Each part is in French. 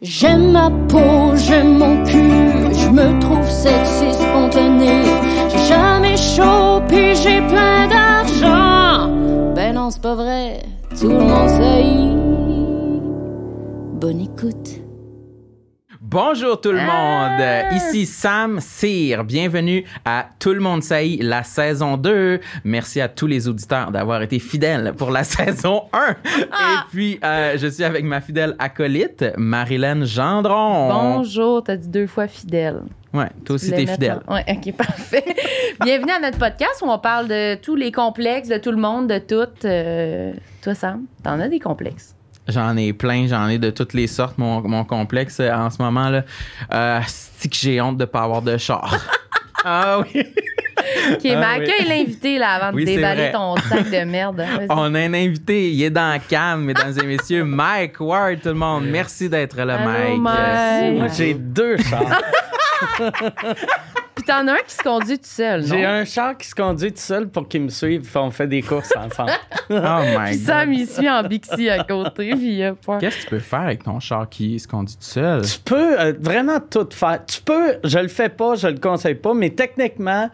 J'aime ma peau, j'aime mon cul, je me trouve sexy Bonjour tout le monde, ici Sam Cyr. Bienvenue à Tout le monde saillit, la saison 2. Merci à tous les auditeurs d'avoir été fidèles pour la saison 1. Et puis, euh, je suis avec ma fidèle acolyte, Marilyn Gendron. Bonjour, t'as dit deux fois fidèle. Ouais, toi aussi Tu t'es fidèle. Ouais, ok, parfait. Bienvenue à notre podcast où on parle de tous les complexes, de tout le monde, de tout. Euh, toi, Sam, t'en as des complexes. J'en ai plein, j'en ai de toutes les sortes. Mon, mon complexe euh, en ce moment, là, euh, c'est que j'ai honte de pas avoir de char. ah oui. Ok, mais Ah, oui. accueille l'invité là avant Oui, de déballer ton sac de merde. On a un invité, il est dans la cam, mesdames et messieurs. Mike Ward, tout le monde. Merci d'être là, Allô, Mike. Mike. J'ai deux chars. T'en as un qui se conduit tout seul, non? J'ai un char qui se conduit tout seul pour qu'il me suive. puis On fait des courses ensemble. Oh my Puis God. Sam, il suit en Bixi à côté, puis il a peur. Qu'est-ce que tu peux faire avec ton char qui se conduit tout seul? tu peux euh, vraiment tout faire. Tu peux, je le fais pas, je le conseille pas, mais techniquement,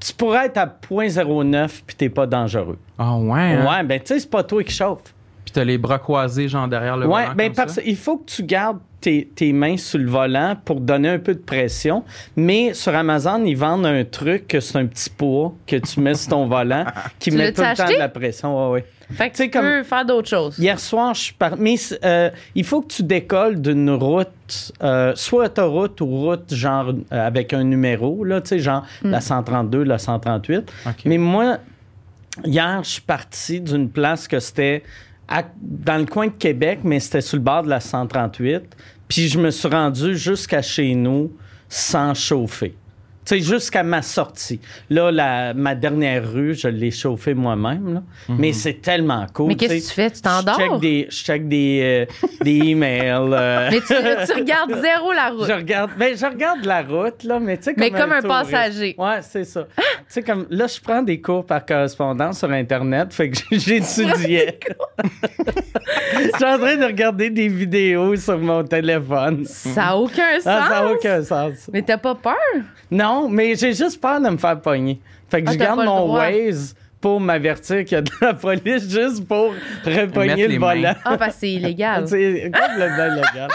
tu pourrais être à 0.09 puis t'es pas dangereux. Ah ouais, hein? Ouais, ben tu sais, c'est pas toi qui chauffe. Puis t'as les bras croisés, genre derrière le Ouais, volant ben comme parce ça? il faut que tu gardes tes, tes mains sur le volant pour donner un peu de pression. Mais sur Amazon, ils vendent un truc que c'est un petit pot que tu mets sur ton volant qui Tu met tout le temps de la pression. Ouais, ouais. Fait que Tu sais, tu comme- peux faire d'autres choses. Hier soir, je suis par... Mais euh, il faut que tu décolles d'une route, euh, soit autoroute ou route genre euh, avec un numéro, là, tu sais, genre la 132, la 138. Ok. Mais moi, hier, je suis parti d'une place que c'était dans le coin de Québec, mais c'était sur le bord de la 138. Puis je me suis rendu jusqu'à chez nous sans chauffer. Tu sais, jusqu'à ma sortie. Là, la, ma dernière rue, je l'ai chauffée moi-même. là. Mais c'est tellement cool. Mais qu'est-ce que tu fais? Tu t'endors? Je check des, je check des, euh, des emails. euh, Mais tu, tu regardes zéro la route. je regarde, ben, je regarde la route, là, mais tu sais, comme, Mais comme un touriste. passager. Ouais, c'est ça. tu sais, comme, là, je prends des cours par correspondance sur Internet, fait que j'étudiais. Je suis en train de regarder des vidéos sur mon téléphone. Ça n'a aucun sens. Ah, ça n'a aucun sens. Mais t'as pas peur? Non, mais j'ai juste peur de me faire pogner. Fait que Ah, je garde mon. Waze pour m'avertir qu'il y a de la police juste pour repogner le volant. Ah, parce que c'est illégal. C'est complètement illégal.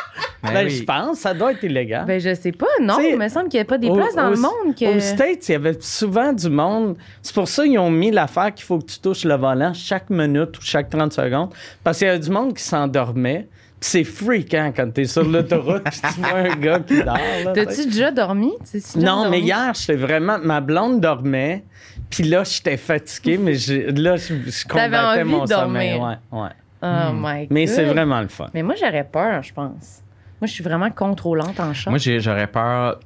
Ben Ben, oui. je pense, ça doit être illégal. Ben, je sais pas, non. T'sais, Il me semble qu'il n'y a pas des Au- places dans au- le monde que. Aux States, il y avait souvent du monde. C'est pour ça qu'ils ont mis l'affaire qu'il faut que tu touches le volant chaque minute ou chaque 30 secondes. Parce qu'il y a du monde qui s'endormait. C'est freakant quand t'es sur l'autoroute puis tu vois un gars qui dort. là. T'as-tu déjà dormi? T'as-tu déjà Non, mais hier, j'étais vraiment... Ma blonde dormait. Puis là, j'étais fatigué, mais j'ai- là, je, je T'avais combattais envie mon de sommeil. dormir. Ouais, ouais. Oh my Hmm. Mais c'est God. vraiment le fun. Mais moi, j'aurais peur, je pense. Moi, je suis vraiment contrôlante en char. Moi, j'ai- j'aurais peur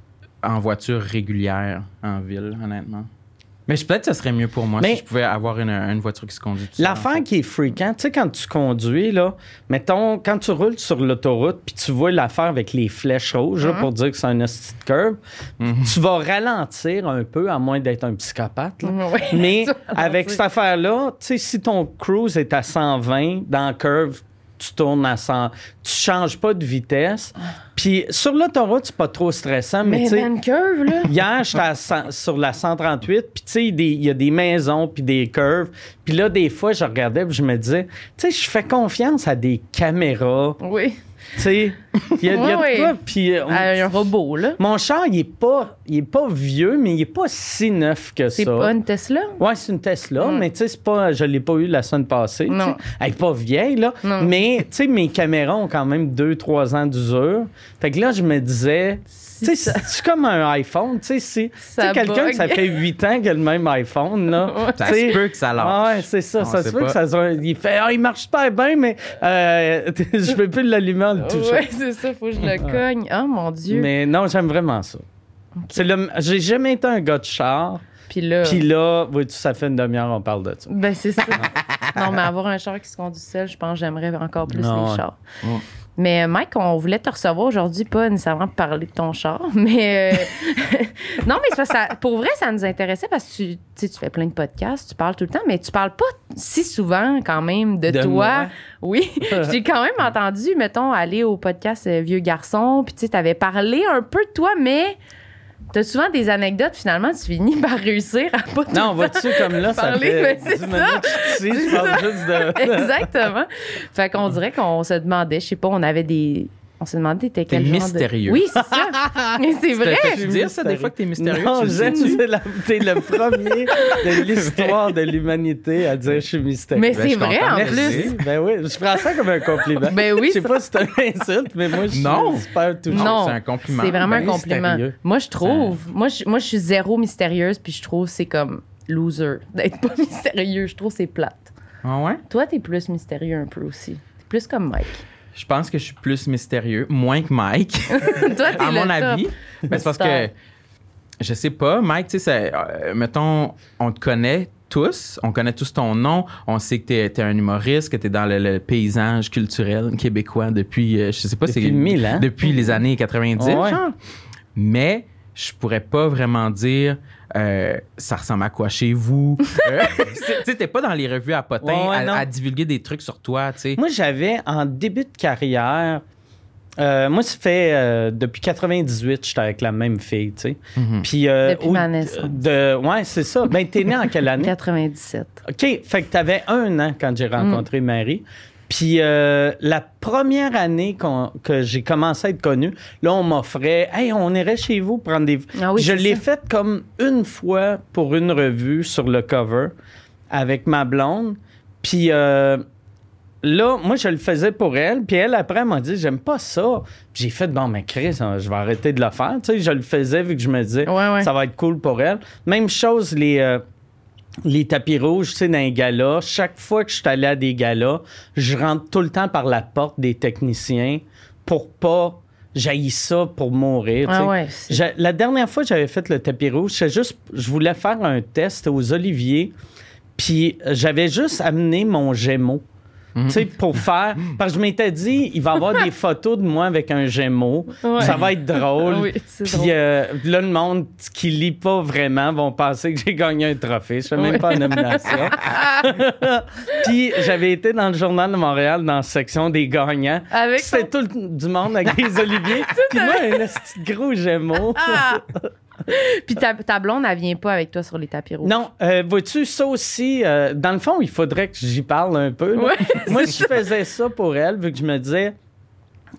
en voiture régulière en ville, honnêtement. Mais je- peut-être que ce serait mieux pour moi Mais- si je pouvais avoir une, une voiture qui se conduit en L'affaire fait. qui est fréquente, tu sais, quand tu conduis, là, mettons, quand tu roules sur l'autoroute, puis tu vois l'affaire avec les flèches rouges, là, pour dire que c'est un hostie de curve, tu vas ralentir un peu, à moins d'être un psychopathe. là. Oui. Mais avec cette affaire-là, tu sais, si ton cruise est à 120 dans la curve, tu tournes à 100. Tu changes pas de vitesse. Puis sur l'autoroute, c'est pas trop stressant, mais, Mais tu sais. Hier, j'étais sur la 138, puis tu sais, il y a des- il y a des maisons, puis des curves. Puis là, des fois, je regardais, puis je me disais, tu sais, je fais confiance à des caméras, Oui. Tu sais. Il y a, y a Ouais, de quoi, puis... euh, À un robot, là. mon char, il est pas, il est pas vieux, mais il est pas si neuf que C'est ça. pas une Tesla? Ouais, c'est une Tesla, mais tu sais, c'est pas, je l'ai pas eu la semaine passée. Non. Elle est pas vieille, là. Non. Mais, tu sais, mes caméras ont quand même 2-3 ans d'usure. Fait que là, je me disais, c'est comme un iPhone, tu sais, quelqu'un que ça fait 8 ans qu'il a le même iPhone, là. Ça tu sais. se peut que ça lâche. Ah ouais, c'est ça. On ça se peut que ça soit- Il fait, ah, il marche pas bien, mais euh, je peux plus l'allumer en le touchant. Oui, c'est ça, faut que je le cogne. Oh mon Dieu. Mais non, j'aime vraiment ça. C'est le, j'ai jamais été un gars de char. Puis là. Puis là, vois-tu, ça fait une demi-heure, on parle de ça. Ben, c'est ça. non, mais avoir un char qui se conduit seul, je pense que j'aimerais encore plus Non, les ouais. chars. Ouais. Mais euh, Mike, on voulait te recevoir aujourd'hui, pas nécessairement parler de ton char, mais euh, non, mais c'est parce que ça- pour vrai, ça nous intéressait parce que tu, tu sais, tu fais plein de podcasts, tu parles tout le temps, mais tu parles pas si souvent quand même de, De toi. moi. Oui, j'ai quand même entendu, mettons, aller au podcast euh, Vieux garçon, puis tu sais, t'avais parlé un peu de toi, mais t'as souvent des anecdotes, finalement, tu finis par réussir à pas tout Non, le vois-tu, comme là, ça Parler, fait mais 10 c'est minutes ici, je parle juste de... Exactement. Fait qu'on dirait qu'on se demandait, je sais pas, on avait des. On se demandait t'es quel T'es genre de- mystérieux. Oui, c'est ça. Mais c'est vrai. fait dire ça des fois que t'es mystérieux, Non, tu t'es le premier de l'histoire de l'humanité à dire je suis mystérieux. Mais Ben, c'est vrai en merci. plus. Ben oui, je prends ça comme un compliment. Ben oui, Je sais ça- pas si c'est une insulte, mais moi, je suis Non. super touché. Non, c'est un compliment. C'est vraiment Ben, un compliment. mystérieux. Moi, je trouve. Moi je, moi, je suis zéro mystérieuse, puis je trouve que c'est comme loser d'être pas mystérieux. Je trouve que c'est plate. Ah ouais? Toi, t'es plus mystérieux un peu aussi. T'es plus comme Mike. Je pense que je suis plus mystérieux, moins que Mike, Toi, à mon top. avis. Mais c'est parce que, je sais pas, Mike, tu sais, euh, mettons, on te connaît tous, on connaît tous ton nom, on sait que t'es es un humoriste, que t'es dans le, le paysage culturel québécois depuis, euh, je sais pas, Depuis c'est mille ans. depuis les années 90, Ouais. genre. Mais je pourrais pas vraiment dire euh, ça ressemble à quoi chez vous. Euh, tu t'es pas dans les revues à potins Ouais, ouais, non. à, à divulguer des trucs sur toi. Moi, j'avais en début de carrière. euh, moi, ça fait euh, depuis 98, j'étais avec la même fille, tu sais. Mhm. Puis euh, Depuis ma naissance. De, ouais, c'est ça. Ben, t'es né en quelle année? 97. OK, fait que t'avais un an quand j'ai rencontré Mm. Marie. Puis euh, la première année que j'ai commencé à être connu, là, on m'offrait « Hey, on irait chez vous prendre des... Ah oui, je l'ai ça. fait comme une fois pour une revue sur le cover avec ma blonde. Puis euh, là, moi, je le faisais pour elle. Puis elle, après, elle m'a dit « J'aime pas ça. » Puis j'ai fait « Bon, mais Chris, hein, je vais arrêter de le faire. » Tu sais, je le faisais vu que je me disais Ouais, ouais. ça va être cool pour elle. Même chose, les, euh, les tapis rouges, tu sais, dans les galas. Chaque fois que je suis allé à des galas, je rentre tout le temps par la porte des techniciens pour pas jaillir ça pour mourir. Ah ouais, La dernière fois que j'avais fait le tapis rouge, c'est juste, je voulais faire un test aux Oliviers, puis j'avais juste amené mon Gémeaux. Tu sais, pour faire. Parce que je m'étais dit, il va y avoir des photos de moi avec un Gémeaux. Ouais. Ça va être drôle. Oui, Puis euh, là, le monde qui lit pas vraiment vont penser que j'ai gagné un trophée. Je fais même pas en nomination. Puis j'avais été dans le Journal de Montréal dans la section des gagnants. C'était tout le- du monde avec des oliviers. Puis moi, un petit gros Gémeaux. Puis ta, ta blonde, elle vient pas avec toi sur les tapis rouges. Non, euh, vois-tu, ça aussi, euh, dans le fond, il faudrait que j'y parle un peu. Ouais, Moi, je faisais ça pour elle, vu que je me disais,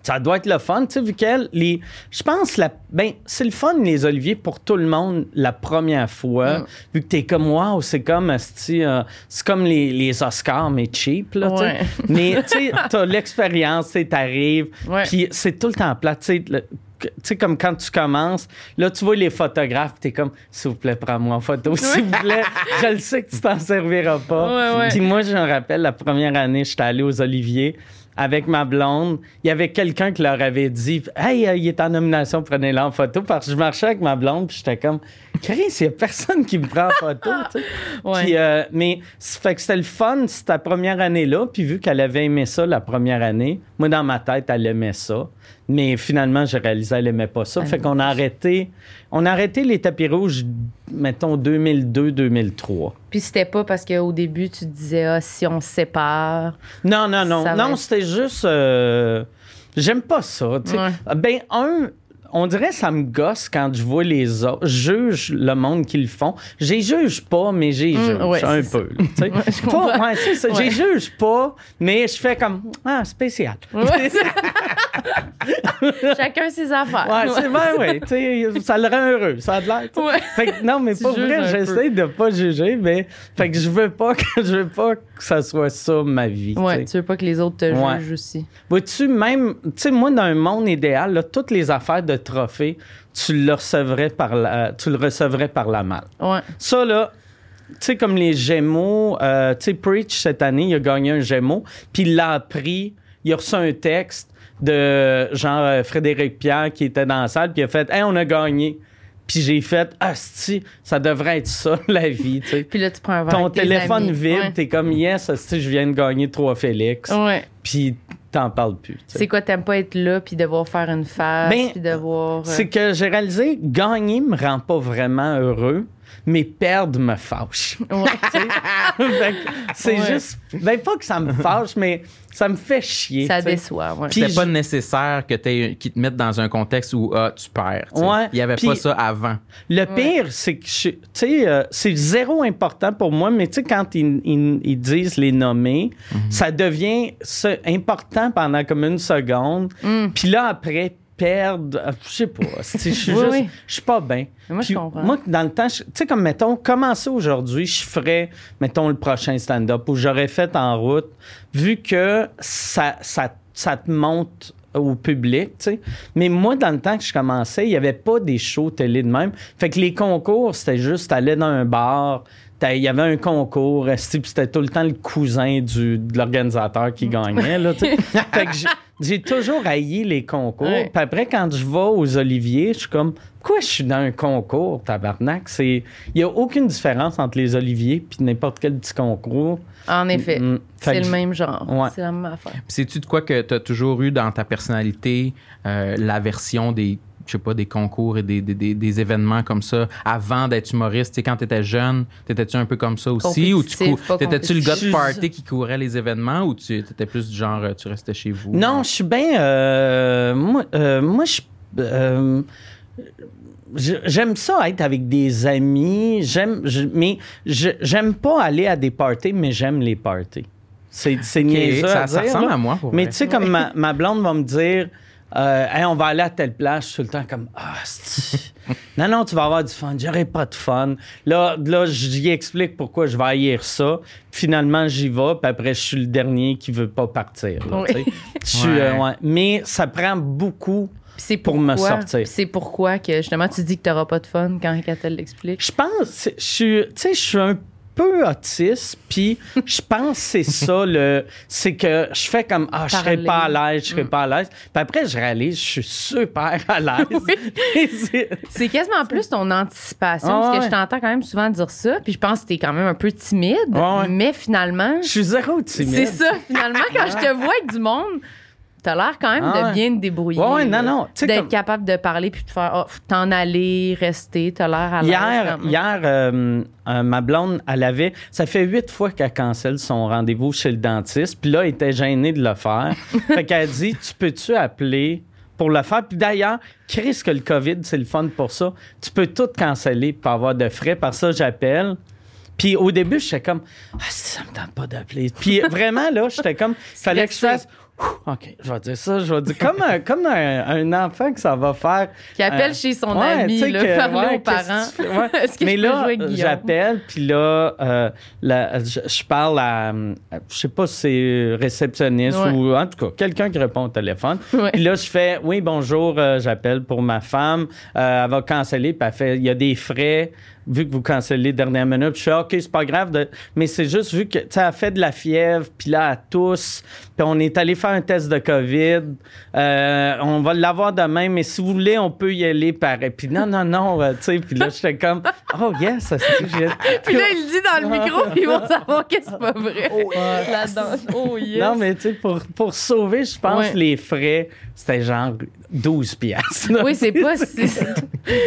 ça doit être le fun, tu sais, vu qu'elle, les, je pense, la, ben, c'est le fun, les oliviers, pour tout le monde, la première fois, Mm. vu que t'es comme, wow, c'est comme, euh, c'est comme les, les Oscars, mais cheap, là, tu sais. Ouais. Mais, tu sais, t'as l'expérience, tu t'arrives, puis c'est tout le temps plat, tu sais, tu sais, comme quand tu commences, là, tu vois les photographes, t'es comme, s'il vous plaît, prends-moi en photo, s'il vous plaît. Je le sais que tu t'en serviras pas. Ouais, ouais. Puis moi, je me rappelle, la première année, j'étais allé aux Oliviers avec ma blonde. Il y avait quelqu'un qui leur avait dit, hey, euh, il est en nomination, prenez-le en photo. Parce que je marchais avec ma blonde, puis j'étais comme, Chris, il y a personne qui me prend en photo, tu sais. Ouais. Puis, euh, mais, fait que c'était le fun, c'était ta première année-là. Puis vu qu'elle avait aimé ça la première année, moi, dans ma tête, elle aimait ça. Mais finalement, j'ai réalisé qu'elle aimait pas ça. Elle fait qu'on a arrêté, on a arrêté les tapis rouges, mettons, 2002-2003. Puis c'était pas parce qu'au début, tu te disais, ah, si on se sépare. Non, non, non. Non, être- c'était juste. euh, J'aime pas ça. Ouais. Ben, un. On dirait que ça me gosse quand je vois les autres. Je juge le monde qu'ils font. J'y juge pas, mais j'y Mm, juge ouais, un peu. là. Ouais, je Pas- ouais, c'est ça. Ouais. Juge pas, mais je fais comme Ah, spécial. Chacun ses affaires. Ouais, c'est vrai, ouais. Ça le rend heureux. Ça a de l'air. Ouais. Fait que non, mais juges vrai, j'essaie de pas juger, mais fait que je veux pas que je veux pas que ça soit ça ma vie. tu Ouais, tu veux pas que les autres te Ouais. jugent aussi. Vois-tu, même, tu sais, moi, dans un monde idéal, là, toutes les affaires de trophées, tu le recevrais par la, tu le recevrais par la malle. Ouais. Ça, là, tu sais, comme les Gémeaux, euh, tu sais, Preach, cette année, il a gagné un Gémeaux, puis il l'a appris, il a reçu un texte de genre euh, Frédéric Pierre qui était dans la salle, puis il a fait Hey, on a gagné. Puis j'ai fait, ah, si, ça devrait être ça, la vie, tu sais. Puis là, tu prends un verre Ton avec téléphone vide, Ouais. t'es comme, yes, si je viens de gagner trois Félix. Ouais. Puis t'en parles plus. tu sais. C'est quoi, t'aimes pas être là, puis devoir faire une face, Ben, puis devoir... euh, C'est que j'ai réalisé, gagner me rend pas vraiment heureux, mais perdre me fâche. Ouais. C'est Ouais. juste, ben pas que ça me fâche, mais ça me fait chier. ça tu sais. déçoit, ouais. Puis C'était pas nécessaire que t'aies- qu'ils te mettent dans un contexte où ah, tu perds. Ouais, Il y avait pas ça avant. Le pire, c'est que, je- tu sais, euh, c'est zéro important pour moi, mais tu sais, quand ils, ils- ils disent les nommer, Mhm. ça devient important pendant comme une seconde. Puis là, après, perdre, euh, je sais pas, je suis Mm. Oui, je suis pas bien. Moi, je comprends. Moi, dans le temps, tu sais, comme mettons, commencer aujourd'hui, je ferais, mettons, le prochain stand-up ou j'aurais fait en route, vu que ça, ça, ça te monte au public, tu sais. Mais moi, dans le temps que je commençais, il n'y avait pas des shows télé de même. Fait que les concours, c'était juste aller dans un bar, il y avait un concours, c'était tout le temps le cousin du, de l'organisateur qui gagnait, là, tu sais. Fait que j'ai- toujours haï les concours. Ouais. Puis après, quand je vais aux Oliviers, je suis comme, pourquoi je suis dans un concours, tabarnak? C'est- Il n'y a aucune différence entre les Oliviers puis n'importe quel petit concours. En effet, Mm, fait c'est le même genre. Ouais. C'est la même affaire. Puis sais-tu de quoi que tu as toujours eu dans ta personnalité euh, l'aversion des je sais pas, des concours et des, des, des- des événements comme ça avant d'être humoriste? Tu sais, quand tu étais jeune, t'étais-tu un peu comme ça aussi? Ou tu t'étais-tu le gars de party qui courait les événements ou tu étais plus du genre, euh, tu restais chez vous? Non, je suis bien. euh, moi, euh, moi, je. euh, J'aime ça être avec des amis, j'aime, mais je- j'aime pas aller à des parties, mais j'aime les parties. C'est, c'est Ok, niaiseux ça, à ça dire, ressemble là. à moi. Pour Mais tu sais, comme ma, ma blonde va me dire, euh, Hey, on va aller à telle place, je suis tout le temps comme, ah, c'est- non, non, tu vas avoir du fun, j'aurai pas de fun. Là, là, j'y explique pourquoi je vais haïr ça. Finalement, j'y vais, puis après, je suis le dernier qui veut pas partir. là, Oui. tu sais. Je suis, Ouais. euh, ouais. Mais ça prend beaucoup. C'est Pour me sortir. C'est pourquoi que justement tu dis que t'auras pas de fun quand Catel l'explique? Je pense, je suis, tu sais, je suis un peu autiste, puis je pense que c'est ça, le, c'est que je fais comme, ah, je serais pas à l'aise, je serais pas à l'aise. Puis après, je réalise, je suis super à l'aise. C'est- C'est quasiment plus ton anticipation, Ah parce que ouais. je t'entends quand même souvent dire ça, puis je pense que t'es quand même un peu timide, Ah ouais. mais finalement, je suis zéro timide. c'est ça, finalement, quand je te vois avec du monde, t'as l'air quand même Ah de ouais. bien te débrouiller. Ouais, non, non, D'être comme- capable de parler, puis de faire, oh, t'en aller, rester, t'as l'air à. Hier, hier euh, euh, ma blonde, elle avait. Ça fait huit fois qu'elle cancelle son rendez-vous chez le dentiste. Puis là, elle était gênée de le faire. fait qu'elle a dit Tu peux-tu appeler pour le faire Puis d'ailleurs, Chris, que le COVID, c'est le fun pour ça. Tu peux tout canceller pour avoir de frais. Par ça, j'appelle. Puis au début, j'étais comme Ah, ça me tente pas d'appeler. Puis vraiment, là, j'étais comme fallait que je fasse. OK, je vais dire ça, je vais dire. Comme un, comme un, un enfant que ça va faire. Qui appelle euh, chez son ouais, ami, là, que- parler ouais, aux parents. que? Ouais. Que Mais là, j'appelle, puis là, euh, je, je parle à, je sais pas si c'est réceptionniste ou en tout cas quelqu'un qui répond au téléphone. Puis là, je fais, oui, bonjour, euh, j'appelle pour ma femme. Elle va canceller, puis elle fait, il y a des frais vu que vous cancellez dernière minute. Puis je fais, OK, c'est pas grave, de- mais c'est juste vu que, tu sais, elle fait de la fièvre, puis là, elle tousse, puis on est allé faire un test de COVID. Euh, on va l'avoir demain, mais si vous voulez, on peut y aller pareil. Puis non, non, non, euh, tu sais, puis là, j'étais comme, oh yes, ça c'est Puis là, il le dit dans le micro, puis ils vont savoir que c'est pas vrai. La danse. Oh yes. Non, mais tu sais, pour, pour sauver, je pense, Ouais. les frais, c'était genre 12 piastres. Oui, c'est pas. c'est-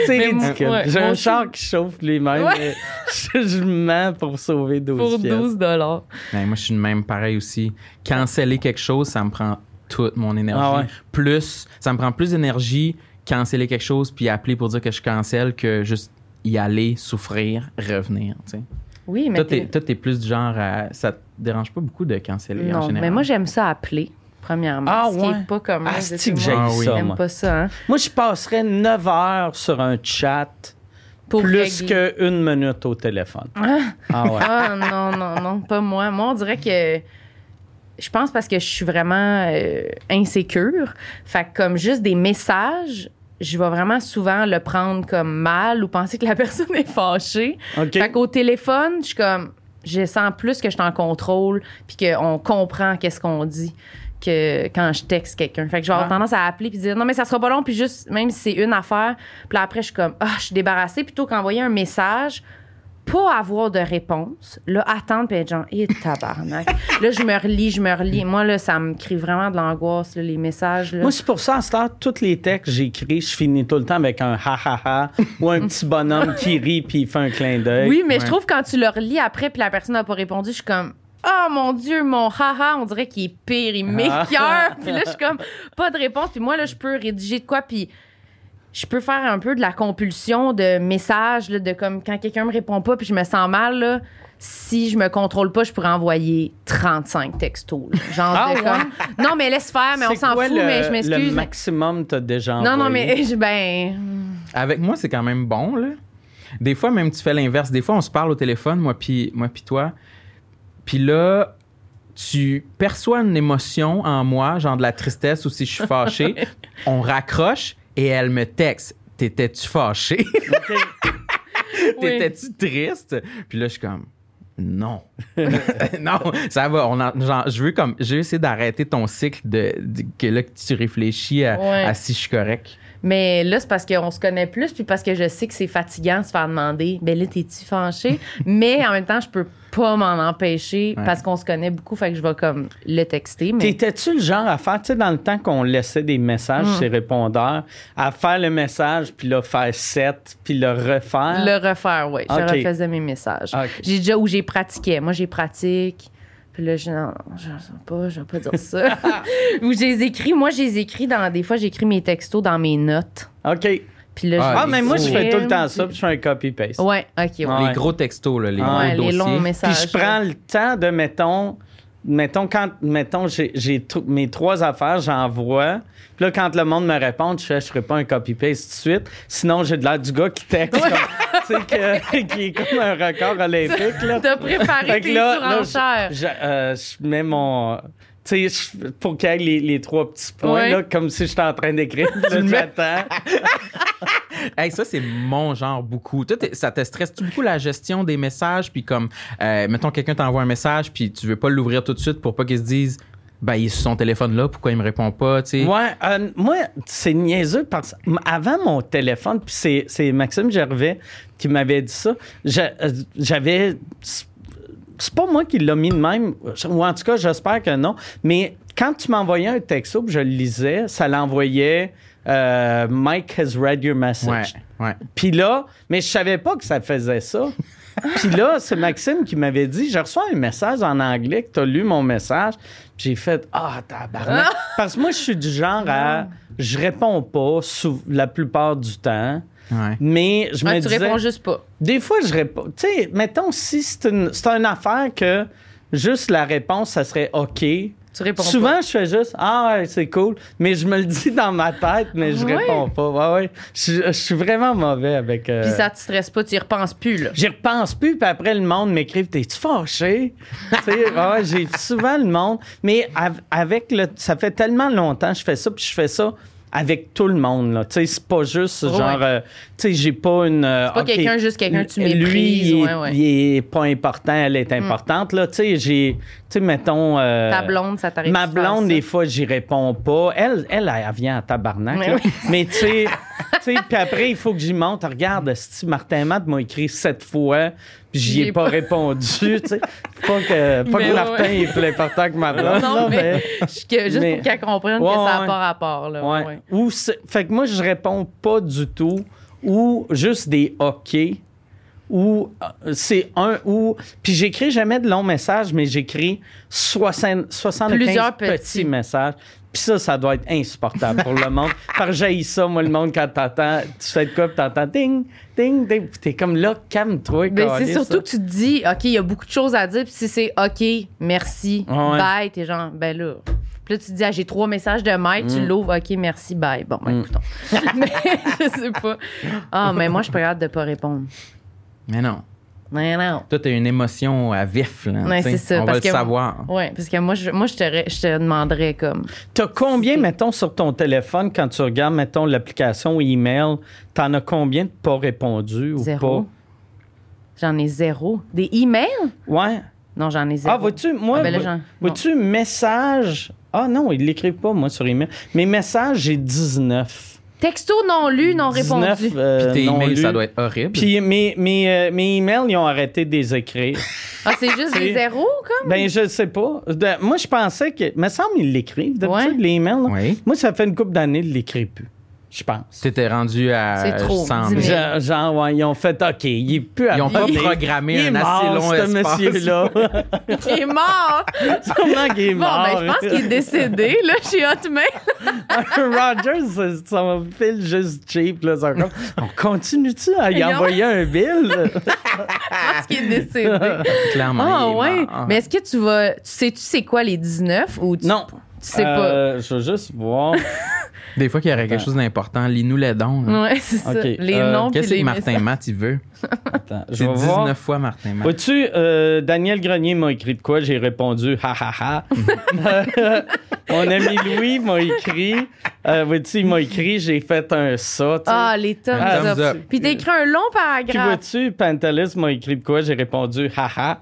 ridicule. ouais, J'ai un char qui chauffe lui-même, Ouais. mais je, je mens pour sauver 12 Pour piastres. 12 dollars. Ben, moi, je suis le même pareil aussi. Canceller quelque chose, ça me prend toute mon énergie. Ah ouais. Plus, ça me prend plus d'énergie canceller quelque chose puis appeler pour dire que je cancelle que juste y aller, souffrir, revenir. tu sais. Oui, mais. Toi, t'es- t'es, toi, t'es plus du genre à. Ça te dérange pas beaucoup de canceller en général. mais moi, j'aime ça appeler, premièrement. Ah, ce qui ouais. est pas commun. Ah, que j'aime. Ah ça, J'aime moi? pas ça, hein. Moi, je passerais 9 heures sur un chat Pour plus qu'une minute au téléphone. Ah, Ah ouais. ah, non, non, non, pas moi. Moi, on dirait que. Je pense parce que je suis vraiment euh, insécure. Fait que comme juste des messages, je vais vraiment souvent le prendre comme mal ou penser que la personne est fâchée. OK. Fait qu'au téléphone, je suis comme. Je sens plus que je suis en contrôle puis qu'on comprend qu'est-ce qu'on dit que quand je texte quelqu'un. Fait que je vais avoir Ah. tendance à appeler puis dire non mais ça sera pas long puis juste même si c'est une affaire, puis après je suis comme ah, je suis débarrassée plutôt qu'envoyer un message pas avoir de réponse, là, attendre, puis être genre, et tabarnak. là, je me relis, je me relis. Moi, là, ça me crée vraiment de l'angoisse, là, les messages. Là. Moi, c'est pour ça, à cette heure, tous les textes que j'écris, je finis tout le temps avec un ha ha ha ou un petit bonhomme qui rit puis il fait un clin d'œil. oui, mais je trouve quand tu le relis après, puis la personne n'a pas répondu, je suis comme, oh mon Dieu, mon haha, on dirait qu'il est pire, il Ah. m'écœure. puis là, je suis comme, pas de réponse. Puis moi, là, je peux rédiger de quoi, puis je peux faire un peu de la compulsion de messages, là, de comme quand quelqu'un me répond pas, puis je me sens mal, là, si je me contrôle pas, je pourrais envoyer 35 textos. là. Genre Ah, de comme, non, mais laisse faire, mais on s'en fout, le- mais je Le m'excuse. mais- maximum t'as déjà Non, non, mais je- ben. Avec moi, c'est quand même bon, là. Des fois, même, tu fais l'inverse. Des fois, on se parle au téléphone, moi puis moi puis toi. Puis là, tu perçois une émotion en moi, genre de la tristesse ou si je suis fâché. on raccroche et elle me texte. T'étais-tu fâché? T'étais-tu triste? Puis là, je suis comme... Non. non, ça va. On en- genre, je veux comme, je veux essayer d'arrêter ton cycle de, de- que là que tu réfléchis à, Ouais. à si je suis correct. Mais là, c'est parce qu'on se connaît plus, puis parce que je sais que c'est fatigant de se faire demander, ben là, t'es-tu fâché? Mais en même temps, je peux pas m'en empêcher Ouais. parce qu'on se connaît beaucoup, fait que je vais comme le texter. Mais T'étais-tu le genre à faire, tu sais, dans le temps qu'on laissait des messages, Hmm. ces répondeurs, à faire le message, puis là, faire set, puis le refaire? le refaire, oui. Je refaisais mes messages. J'ai déjà où j'ai pratiqué. Moi, j'ai pratique. Puis là, je non, je sais pas, je vais pas dire ça. où j'ai écrit, moi, j'ai écrit dans des fois, j'écris mes textos dans mes notes. OK. Puis là, Ah, Ah, mais moi, je fais tout le temps ça, puis je fais un copy-paste. Ouais, OK, ouais. Ouais. Les gros textos, là, les Ah, gros Ouais, les dossiers. longs Puis messages. je prends le temps de, mettons, mettons quand, mettons, j'ai, mes trois affaires, j'envoie. Puis là, quand le monde me répond, je fais, je ferai pas un copy-paste tout de suite. Sinon, j'ai de l'air du gars qui texte, comme, tu sais, que- qui est comme un record olympique, là. T'as préparé tes là, là, je- euh, je mets mon. Tu sais, pour qu'il y ait les, les trois petits points, Ouais. là, comme si j'étais en train d'écrire. J'attends. Hey, ça, c'est mon genre beaucoup. Toi, ça te stresse beaucoup la gestion des messages? Puis comme, euh, mettons, quelqu'un t'envoie un message, puis tu veux pas l'ouvrir tout de suite pour pas qu'il se dise, ben, il est sur son téléphone là, pourquoi il me répond pas, tu sais? Ouais, euh, moi, c'est niaiseux parce que avant mon téléphone, puis c'est, Maxime Gervais qui m'avait dit ça, euh, j'avais. C'est pas moi qui l'ai mis de même, ou en tout cas, j'espère que non, mais quand tu m'envoyais un texto, je le lisais, ça l'envoyait euh, Mike has read your message. Ouais, ouais. Puis là, mais je savais pas que ça faisait ça. Puis là, c'est Maxime qui m'avait dit J'ai reçu un message en anglais que tu as lu mon message. Puis j'ai fait Ah, tabarnak. Parce que moi, je suis du genre à. Je réponds pas sou- la plupart du temps. Ouais. Mais je me tu disais. réponds juste pas. Des fois, je réponds. Tu sais, mettons, si c'est une, c'est une affaire que juste la réponse, ça serait OK. Tu réponds Souvent, je fais juste Ah ouais, c'est cool. Mais je me le dis dans ma tête, mais je Ouais. réponds pas. Ouais, ouais. Je, je suis vraiment mauvais avec. euh, Puis ça te stresse pas, tu y repenses plus, là. J'y repense plus, puis après, le monde m'écrit T'es-tu fâché? Tu sais, ouais, J'ai souvent le monde. Mais av- avec le. Ça fait tellement longtemps que je fais ça, puis je fais ça avec tout le monde. là. Tu sais, c'est pas juste genre. euh, tu sais, j'ai pas une. euh, C'est pas quelqu'un, juste quelqu'un que tu Lui, méprises, il est, ouais, ouais. il est pas important, elle est importante. Là, tu sais, j'ai. Tu sais, mettons. euh, Ta blonde, ça t'arrive Ma blonde, des fois, j'y réponds pas. Elle, elle, elle, vient à tabarnak. Mais oui. Mais tu sais, puis après, il faut que j'y monte. Regarde, si Martin Matt m'a écrit sept fois, puis j'y ai pas, pas- répondu. Pas que, pas que Martin ouais. est plus important que ma blonde. Non, là, mais, juste mais- pour qu'elle comprenne Ouais, que ça n'a pas rapport, là. Ouais. Ou fait que moi, je réponds pas du tout. Ou juste des OK. Ou euh, c'est un ou. Puis j'écris jamais de longs messages, mais j'écris 60, 75 Plusieurs petits. petits. messages. Puis ça, ça doit être insupportable pour le monde. Par ça, moi, le monde, quand t'entends, tu fais de quoi, puis t'entends ding, ding, ding. Puis t'es comme là, calme-toi. Ben, c'est surtout ça. que tu te dis, OK, il y a beaucoup de choses à dire, puis si c'est OK, merci, Ouais. bye, t'es genre, ben là. Puis là, tu te dis, ah, j'ai trois messages de Mike, Mm. tu l'ouvres, OK, merci, bye. Bon, ben, écoutons. mais je sais pas. Ah, mais moi, je suis pas capable de pas répondre. Mais non. Mais non. Toi, t'as une émotion à vif, là. Ouais, c'est ça, On parce va le que- savoir. Ouais, parce que moi, je, moi, je, te, ré- je te demanderais comme. T'as combien, mettons, sur ton téléphone, quand tu regardes, mettons, l'application email, t'en as combien de pas répondu ou Zéro. pas? J'en ai zéro. Des emails? Ouais. Non, j'en ai zéro. Ah, vois-tu, moi, Ah, ben vois-tu, message? Ah, non, il l'écrit pas, moi, sur email. Mes messages, j'ai 19. Texto non lu, non répondu. 19, euh, Puis tes non emails, lus. ça doit être horrible. Puis mes, mes, euh, mes emails, ils ont arrêté de les écrire. Ah, c'est juste des zéros, comme? ben, je sais pas. De- moi, je pensais que. me semble qu'ils l'écrivent. D'habitude, Ouais. les emails. là. Oui. Moi, ça fait une couple d'années de l'écrire plus. Je pense. T'étais rendu à C'est trop, 100 10 000. 000. Genre, genre, ouais, ils ont fait OK, il est plus à Ils ont pas programmé Il est un mort, assez long ce espace. monsieur-là. Il est mort! Sûrement qu'il est Bon, mort. ben, je pense qu'il est décédé, là, chez Hotmail. Rogers, ça file juste cheap. Là, c'est comme, on continue-tu à y envoyer un bill? Je pense qu'il est décédé. Clairement. Ah, il est ouais. mort. Mais est-ce que tu vas. Tu sais-tu c'est quoi les 19 ou tu. non. Tu sais pas. Euh, je veux juste voir. Des fois qu'il y aurait quelque chose d'important, lis-nous les dons. là. Ouais, c'est ça. Les euh, noms Qu'est-ce que Martin messages. Matt, il veut? Attends, je C'est vais 19 voir. fois Martin Matt. Vois-tu, euh, Daniel Grenier m'a écrit de quoi? J'ai répondu ha ha ha. Mon ami Louis m'a écrit. Euh, vois-tu, il m'a écrit, j'ai fait un ça. Ah, les thumbs Un up. thumbs up. Puis t'as écrit un long Puis paragraphe. vois-tu, Pantelis m'a écrit de quoi? J'ai répondu ha ha.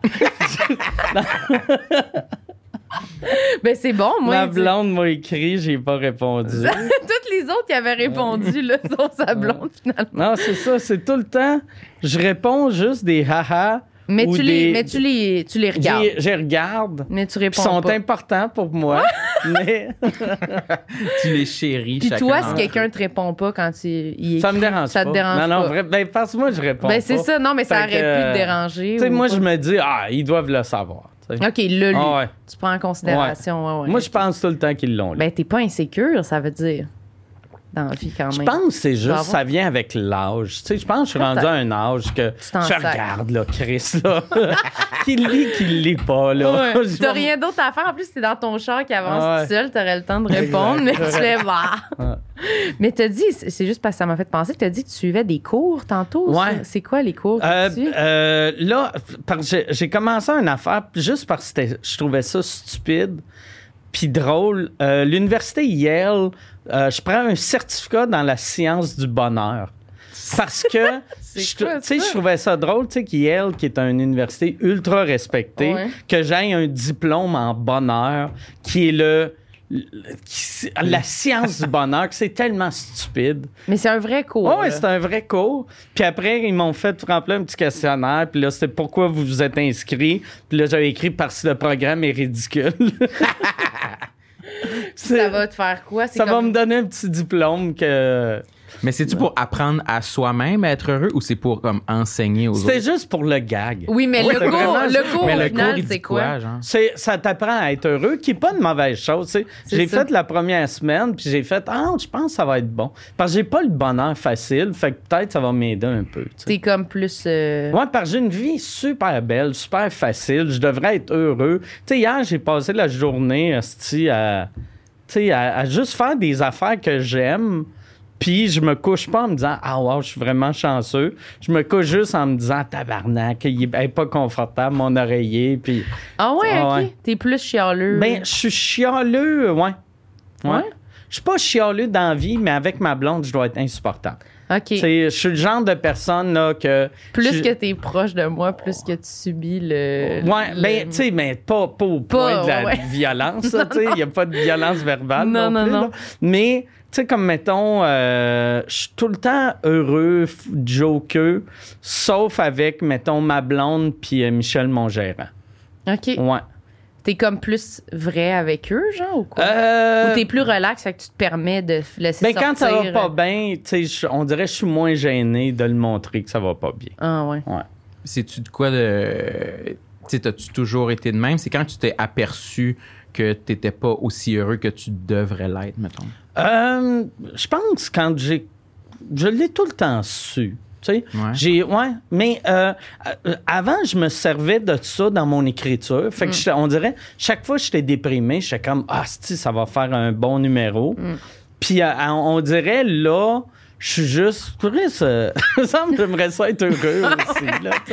Ben, c'est bon, moi. Ma blonde m'a écrit, j'ai pas répondu. Toutes les autres qui avaient répondu, là, sont sa blonde, finalement. Non, c'est ça, c'est tout le temps. Je réponds juste des haha. Mais ou tu, les, des- mais tu les, tu les regardes. J'ai- Je regarde. Mais tu Ils réponds sont pas. importants pour moi. mais Tu les chéris Puis toi, si quelqu'un te répond pas quand il, il ça me dérange ça pas. te dérange non, non, pas. vrai- ben, parce que moi, je réponds Ben, c'est pas. ça. Non, mais ça aurait que, pu euh, te déranger. Tu sais, moi, pas. je me dis, ah, ils doivent le savoir. OK, il l'a lu. Ah ouais. Tu prends en considération. ouais, ouais. Moi, je pense tout le temps qu'ils l'ont lu. Ben, t'es pas insécure, ça veut dire. Dans la vie, quand je pense que c'est juste, avoir- ça vient avec l'âge. Tu sais, je pense que je suis rendu à un âge que je regarde, là, Chris, là. qu'il lit, qu'il lit pas, là. Ouais. T'as rien d'autre à faire. En plus, t'es dans ton char qui avance Ah ouais. tout seul. T'aurais le temps de répondre, mais tu fais bah. Ouais. Mais t'as dit, c'est c'est juste parce que ça m'a fait penser que t'as dit que tu suivais des cours tantôt. Ouais. C'est quoi les cours que Euh, tu suis? euh, là, parce que j'ai- commencé une affaire juste parce que je trouvais ça stupide puis drôle. Euh, L'université Yale, euh, je prends un certificat dans la science du bonheur. Parce que je, tu sais, je trouvais ça drôle, tu sais, qu'Yale, qui est une université ultra respectée, Ouais. que j'aille un diplôme en bonheur qui est le, la science du bonheur, c'est tellement stupide. Mais c'est un vrai cours. Ouais, là. c'était un vrai cours. Puis après, ils m'ont fait remplir un petit questionnaire. Puis là, c'était pourquoi vous vous êtes inscrit. Puis là, j'avais écrit parce que le programme est ridicule. ça va te faire quoi? C'est Ça va me donner un petit diplôme que. Mais c'est-tu pour apprendre à soi-même à être heureux ou c'est pour comme enseigner aux C'était autres? juste pour le gag. Oui, mais Ouais, le cours, vraiment- le cours Mais au le final, cours, c'est quoi? quoi, genre? C'est, ça t'apprend à être heureux, qui est pas une mauvaise chose. C'est J'ai ça. fait la première semaine, puis j'ai fait Ah, je pense que ça va être bon. Parce que j'ai pas le bonheur facile, fait que peut-être ça va m'aider un peu. tu sais. T'es comme plus. euh, Ouais, parce que j'ai une vie super belle, super facile. Je devrais être heureux. Tu sais, hier, j'ai passé la journée esti, à, tu sais, à, à juste faire des affaires que j'aime. Puis je me couche pas en me disant Ah, wow, je suis vraiment chanceux. Je me couche juste en me disant Tabarnak, il est pas confortable, mon oreiller. Puis, Ah ouais, Ah ok. ouais. T'es plus chialeux. ben, je suis chialeux, ouais. Ouais. Ouais? Je suis pas chialeux dans la vie, mais avec ma blonde, je dois être insupportable. ok. Tu Je suis le genre de personne là, que. Plus que t'es proche de moi, plus que tu subis le. Ouais, le- ben, tu sais, mais pas, pas au Pas, point de la ouais. violence, tu. Il n'y a pas de violence verbale. Non, Non, non, plus, non. Mais, tu sais, comme mettons, euh, je suis tout le temps heureux, joker, sauf avec, mettons, ma blonde puis euh, Michel, mon gérant. Ok. Ouais. T'es comme plus vrai avec eux, genre, ou quoi? Euh, Ou t'es plus relax, fait que tu te permets de laisser ben, sortir. quand ça va pas euh, bien, tu sais, on dirait que je suis moins gêné de le montrer que ça va pas bien. Ah ouais. Ouais. C'est-tu de quoi de. Tu sais, t'as-tu toujours été de même? C'est quand tu t'es aperçu que t'étais pas aussi heureux que tu devrais l'être, mettons. Euh, je pense quand j'ai. Je l'ai tout le temps su. Tu sais, Ouais. j'ai ouais, mais euh, euh, avant je me servais de ça dans mon écriture. Fait que j'étais- on dirait chaque fois que j'étais déprimé, j'étais comme ah si ça va faire un bon numéro. Puis euh, on dirait là, je suis juste ça me j'aimerais ça être heureux aussi là. tu.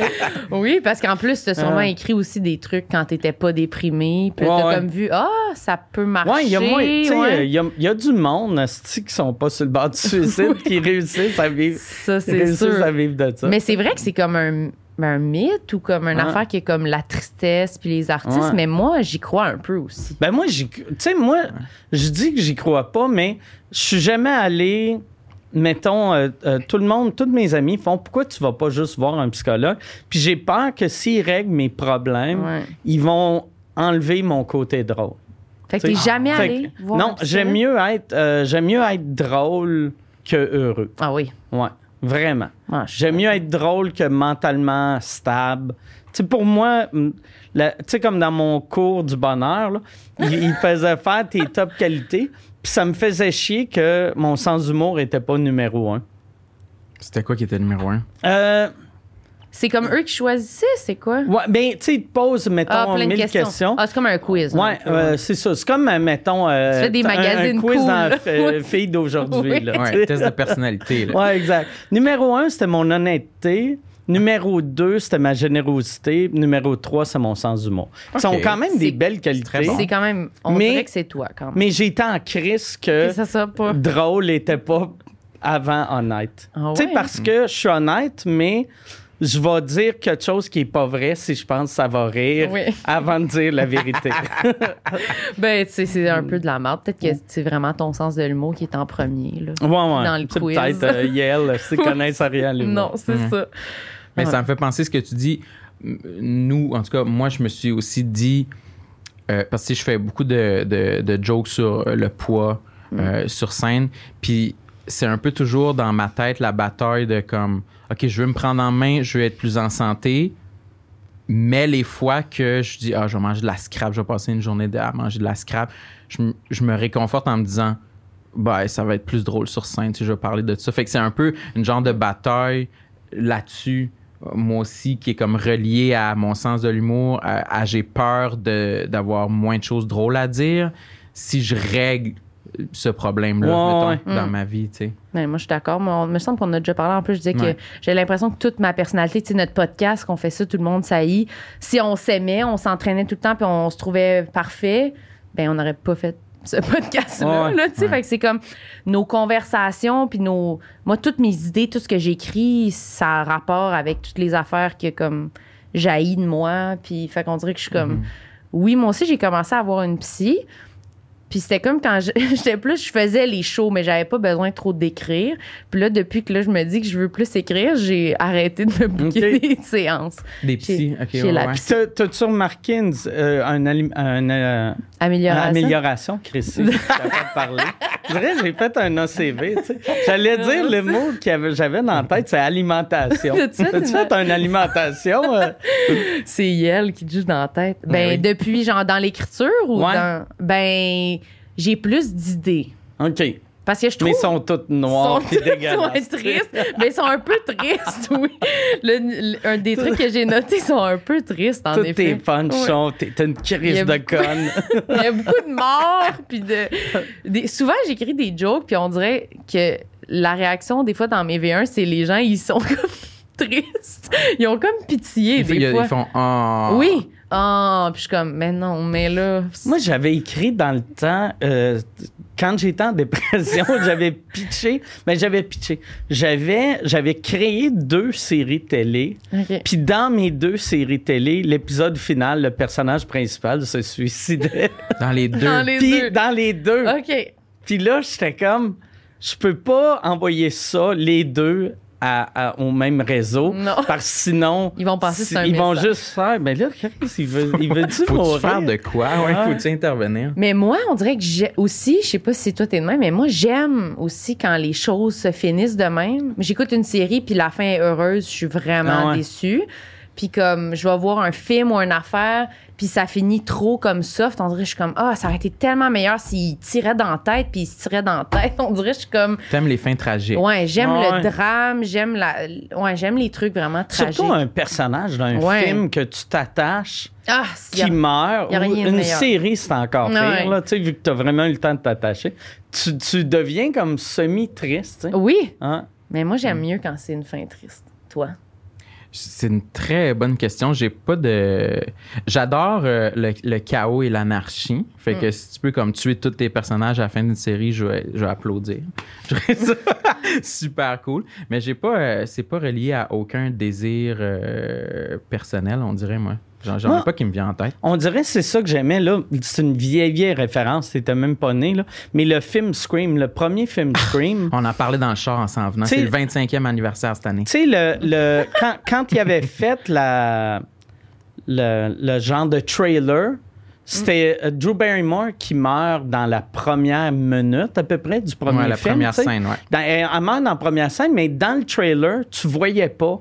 Oui, parce qu'en plus, t'as sûrement Euh. écrit aussi des trucs quand t'étais pas déprimé. Puis Ouais, t'as ouais. comme vu, ah, ça peut marcher. Ouais, il y a moins, tu sais, ouais. il y a, il y a du monde qui sont pas sur le bord du suicide qui réussissent à vivre, Ça, réussissent sûr. à vivre de ça. Mais c'est vrai que c'est comme un un mythe ou comme une Ouais. affaire qui est comme la tristesse puis les artistes. Ouais. Mais moi, j'y crois un peu aussi. Ben moi, tu sais, moi, je dis que j'y crois pas, mais je suis jamais allé. Mettons, euh, euh, tout le monde, tous mes amis font pourquoi tu vas pas juste voir un psychologue? Puis j'ai peur que s'ils règlent mes problèmes, Ouais. ils vont enlever mon côté drôle. Fait que t'es jamais allé voir Non, j'aime mieux être euh, j'aime mieux être drôle que heureux. Ah oui. Ouais, vraiment. Je- J'aime mieux être drôle que mentalement stable. Tu sais, pour moi, tu sais, comme dans mon cours du bonheur, là, il, il faisait faire tes top qualités, puis ça me faisait chier que mon sens d'humour était pas numéro un. C'était quoi qui était numéro un? Euh, C'est comme eux qui choisissaient, c'est quoi? ouais, ben, tu sais, ils te posent, mettons, Ah, plein de mille questions. questions. Ah, c'est comme un quiz. Ouais, euh, c'est ça. C'est comme, euh, mettons, euh, Tu fais des un- quiz cool, dans euh, Oui. Filles d'aujourd'hui. Oui. là. Ouais, test de personnalité. Là. Ouais, exact. Numéro un, c'était mon honnêteté. Numéro deux, c'était ma générosité. Numéro trois, c'est mon sens d'humour. Ils sont Ok. quand même des belles qualités. C'est quand même. On Mais- dirait que c'est toi quand même. Mais j'ai été en crise que C'est ça, pas. drôle était pas avant honnête. Ah Tu sais, parce que je suis honnête, mais je vais dire quelque chose qui est pas vrai si je pense que ça va rire Oui. avant de dire la vérité. Ben, tu sais, c'est un peu de la merde. Peut-être que c'est vraiment ton sens de l'humour qui est en premier, là. ouais, ouais. Dans le C'est quiz. peut-être euh, Yale, si connaissent rien à l'humour. Non, c'est Mhm. ça. Mais Ouais. ça me fait penser ce que tu dis. Nous, en tout cas, moi, je me suis aussi dit, euh, parce que je fais beaucoup de, de- de jokes sur le poids euh, sur scène, puis c'est un peu toujours dans ma tête la bataille de comme, OK, je veux me prendre en main, je veux être plus en santé, mais les fois que je dis, ah, je vais manger de la scrap, je vais passer une journée à manger de la scrap, je, me- réconforte en me disant, bah, ça va être plus drôle sur scène, tu sais, je vais parler de ça. Fait que c'est un peu une genre de bataille là-dessus, moi aussi, qui est comme relié à mon sens de l'humour, j'ai peur d'avoir moins de choses drôles à dire si je règle ce problème-là Ouais, mettons, ouais. dans Mm. ma vie, tu sais. Ben, moi, je suis d'accord. Mais on- il me semble qu'on a déjà parlé. En plus, je disais Ouais. que j'ai l'impression que toute ma personnalité, tu sais, notre podcast, qu'on fait ça, tout le monde saillit. Si on s'aimait, on s'entraînait tout le temps, puis on se trouvait parfait, ben, on n'aurait pas fait ce podcast-là. Ouais. là, tu sais. Ouais. Fait que c'est comme nos conversations, puis nos. Moi, toutes mes idées, tout ce que j'écris, ça a rapport avec toutes les affaires que, comme, jaillit de moi. Puis, fait qu'on dirait que je suis comme. Oui, moi aussi, j'ai commencé à avoir une psy. Puis c'était comme quand je- j'étais plus, je faisais les shows, mais j'avais pas besoin trop d'écrire. Puis là, depuis que là, je me dis que je veux plus écrire, j'ai arrêté de me booker Ok. des séances. Des petits, ok, chez ouais, la ouais. psy. T'as- T'as-tu remarqué une, euh, un alim- un, euh, Amélioration? amélioration, Chrissy? Parlé. Je dirais, j'ai fait un ACV, tu sais. J'allais dire le mot que j'avais dans la tête, c'est alimentation. T'as-tu fait fait une alimentation? euh? C'est Yel qui te joue dans la tête. Ben, oui. depuis, genre, dans l'écriture ou Ouais. dans. Ben, j'ai plus d'idées. OK. Parce que je trouve. Mais ils sont toutes noires sont dégueulasses. ouais, tristes. Mais ils sont un peu tristes, oui. Le- le- un des trucs que j'ai notés sont un peu tristes, en Tous effet. tes Ouais. sont... T'es une crise a de conne. Il y a beaucoup de morts, puis de. des- souvent, j'écris des jokes, puis on dirait que la réaction, des fois, dans mes V1, c'est les gens, ils sont comme tristes. Ils ont comme pitié, Ils, des ils- fois. ils font Ah. Oui. Ah, puis je suis comme, mais non, mais là. Moi, j'avais écrit dans le temps, euh, quand j'étais en dépression, j'avais pitché, mais j'avais pitché. J'avais, j'avais créé deux séries télé. Ok. Puis dans mes deux séries télé, l'épisode final, le personnage principal se suicidait. Dans les deux. Dans les Puis deux. dans les deux. OK. Puis là, j'étais comme, je peux pas envoyer ça, les deux, à- à- au même réseau. Non. Parce que sinon. Ils vont un Ils vont juste faire, mais là, qu'est-ce qu'il veut, il veut-tu Faut-tu mourir? faire de quoi? Ouais, Ouais. faut-tu intervenir? Mais moi, on dirait que j'ai aussi, je sais pas si toi t'es de même, mais moi j'aime aussi quand les choses se finissent de même. J'écoute une série puis la fin est heureuse, je suis vraiment Ah ouais. déçue. Puis comme je vais voir un film ou une affaire, puis ça finit trop comme soft, on dirait que je suis comme ah, ça aurait été tellement meilleur s'il tirait dans la tête puis il se tirait dans la tête. On dirait que je suis comme T'aimes les fins tragiques. ouais, j'aime Ouais. le drame, j'aime la ouais, j'aime les trucs vraiment tragiques. Surtout un personnage d'un Ouais. film que tu t'attaches, ah, a- qui meurt. y a ou rien de une meilleur. série, c'est encore pire, Ouais. là, tu sais, vu que tu as vraiment eu le temps de t'attacher. Tu, tu deviens comme semi-triste. tu sais. Oui, Hein? mais moi j'aime mieux quand c'est une fin triste. Toi. C'est une très bonne question. J'ai pas de. J'adore euh, le, le chaos et l'anarchie. Fait Mm. que si tu peux comme tuer tous tes personnages à la fin d'une série, je vais, je vais applaudir. Je trouve ça super cool. Mais j'ai pas. euh, c'est pas relié à aucun désir euh, personnel, on dirait moi. J'en ai Moi- pas qui me vient en tête. On dirait que c'est ça que j'aimais. là. C'est une vieille, vieille référence. T'étais même pas né. Là. Mais le film Scream, le premier film Scream, On en parlait dans le char en s'en venant. C'est le 25e anniversaire cette année. tu sais, le, le, quand, quand il avait fait la, le, le genre de trailer, c'était euh, Drew Barrymore qui meurt dans la première minute à peu près du premier Ouais, la film. première scène, ouais. Dans- elle meurt dans la première scène, mais dans le trailer, tu voyais pas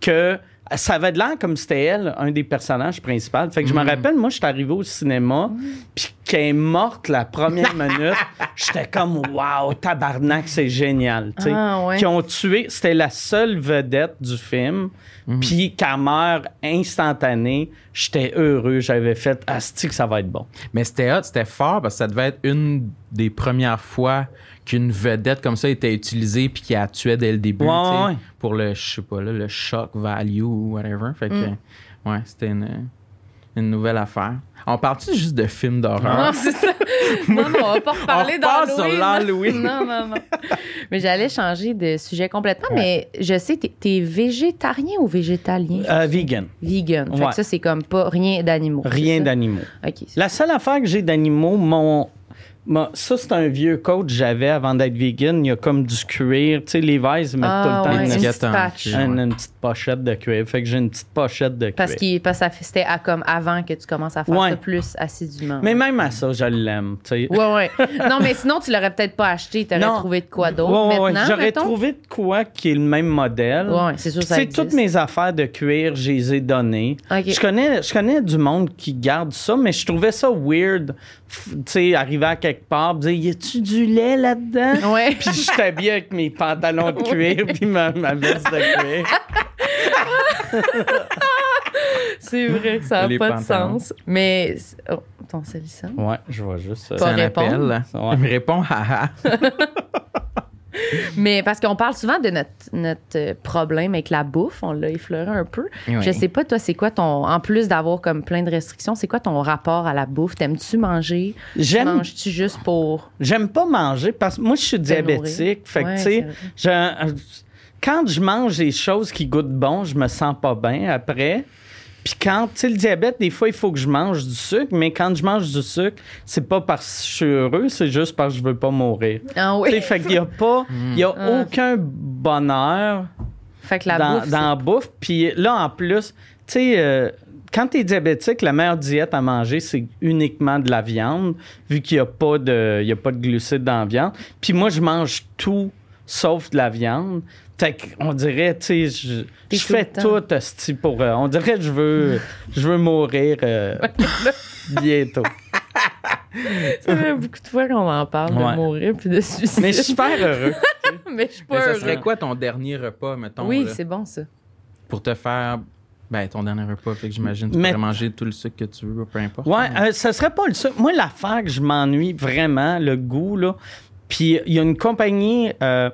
que ça avait de l'air comme c'était elle, un des personnages principaux. Fait que je Mm. me rappelle, moi, je suis arrivé au cinéma, puis qu'elle est morte la première minute. J'étais comme, waouh, tabarnak, c'est génial. tu sais. Ah, ouais. Qui ont tué, c'était la seule vedette du film. Mm. Puis qu'elle meurt instantanée, j'étais heureux. J'avais fait, asti que ça va être bon. Mais c'était hot, c'était fort parce que ça devait être une des premières fois qu'une vedette comme ça était utilisée puis qui a tué dès le début Ouais, tu sais, ouais. pour le je sais pas là, le shock value ou whatever. Fait que Mm. ouais, c'était une, une nouvelle affaire. On parle-tu juste de films d'horreur? Non, c'est ça. Non, non, on va pas reparler d'Halloween. Non, non, non. Mais j'allais changer de sujet complètement, mais je sais, t'es, t'es végétarien ou végétalien? Euh, vegan. Vegan. Fait ouais. que ça, c'est comme pas rien d'animaux. Rien d'animaux. OK. La seule affaire que j'ai d'animaux, mon, mon- ça c'est un vieux coat que j'avais avant d'être vegan. Il y a comme du cuir. Tu sais, les Levi's mettent Ah, tout le temps ouais, une, petite patch. une- une petite pochette de cuir. Fait que j'ai une petite pochette de cuir. Parce, que c'était à comme avant que tu commences à faire Ouais. ça plus assidûment. Mais même à ça, je l'aime. Ouais, ouais. Non, mais sinon, tu l'aurais peut-être pas acheté. Tu aurais Non. trouvé de quoi d'autre. Ouais. Maintenant, J'aurais trouvé de quoi qui est le même modèle. Ouais, c'est sûr, ça existe. toutes mes affaires de cuir, je les ai données. Je, connais, je connais du monde qui garde ça, mais je trouvais ça weird. Tu sais, arriver à quelque part, dire Y a-tu du lait là-dedans? Ouais. Puis je t'habille avec mes pantalons de cuir puis ma, ma veste de cuir. C'est vrai, ça n'a pas de sens. Mais. Oh, ton salissant? Ouais, je vois juste ça. Pas répondre. appel. Ouais. Il me répond haha. Mais parce qu'on parle souvent de notre, notre euh, problème avec la bouffe, on l'a effleuré un peu. Oui. Je sais pas, toi, c'est quoi ton. En plus d'avoir comme plein de restrictions, c'est quoi ton rapport à la bouffe? T'aimes-tu manger? J'aime Manges-tu juste pour. J'aime pas manger parce que moi, je suis diabétique. Fait que, tu sais, euh, quand je mange des choses qui goûtent bon, je me sens pas bien après. Puis quand, tu sais, le diabète, des fois, il faut que je mange du sucre, mais quand je mange du sucre, c'est pas parce que je suis heureux, c'est juste parce que je veux pas mourir. Ah oui. fait qu'il y a pas, il y a Ah. aucun bonheur Fait que la dans, bouffe. dans la bouffe. Puis là, en plus, tu sais, euh, quand tu es diabétique, la meilleure diète à manger, c'est uniquement de la viande, vu qu'il n'y a, pas de- il y a pas de glucides dans la viande. Puis moi, je mange tout sauf de la viande. Fait qu'on dirait, tu sais, je, tout fais tout hostie, pour. euh, on dirait que je veux, je veux mourir euh, bientôt. Ça fait beaucoup de fois qu'on en parle Ouais. de mourir puis de suicide. Mais je suis super heureux. Mais je suis pas Mais ça serait quoi ton dernier repas, mettons, Oui, c'est bon, ça. pour te faire. Ben, ton dernier repas, fait que j'imagine que tu Mais- pourrais manger tout le sucre que tu veux, peu importe. Ouais, euh, ça serait pas le seul. Moi, l'affaire que je m'ennuie vraiment, le goût, là. Puis il y a une compagnie euh,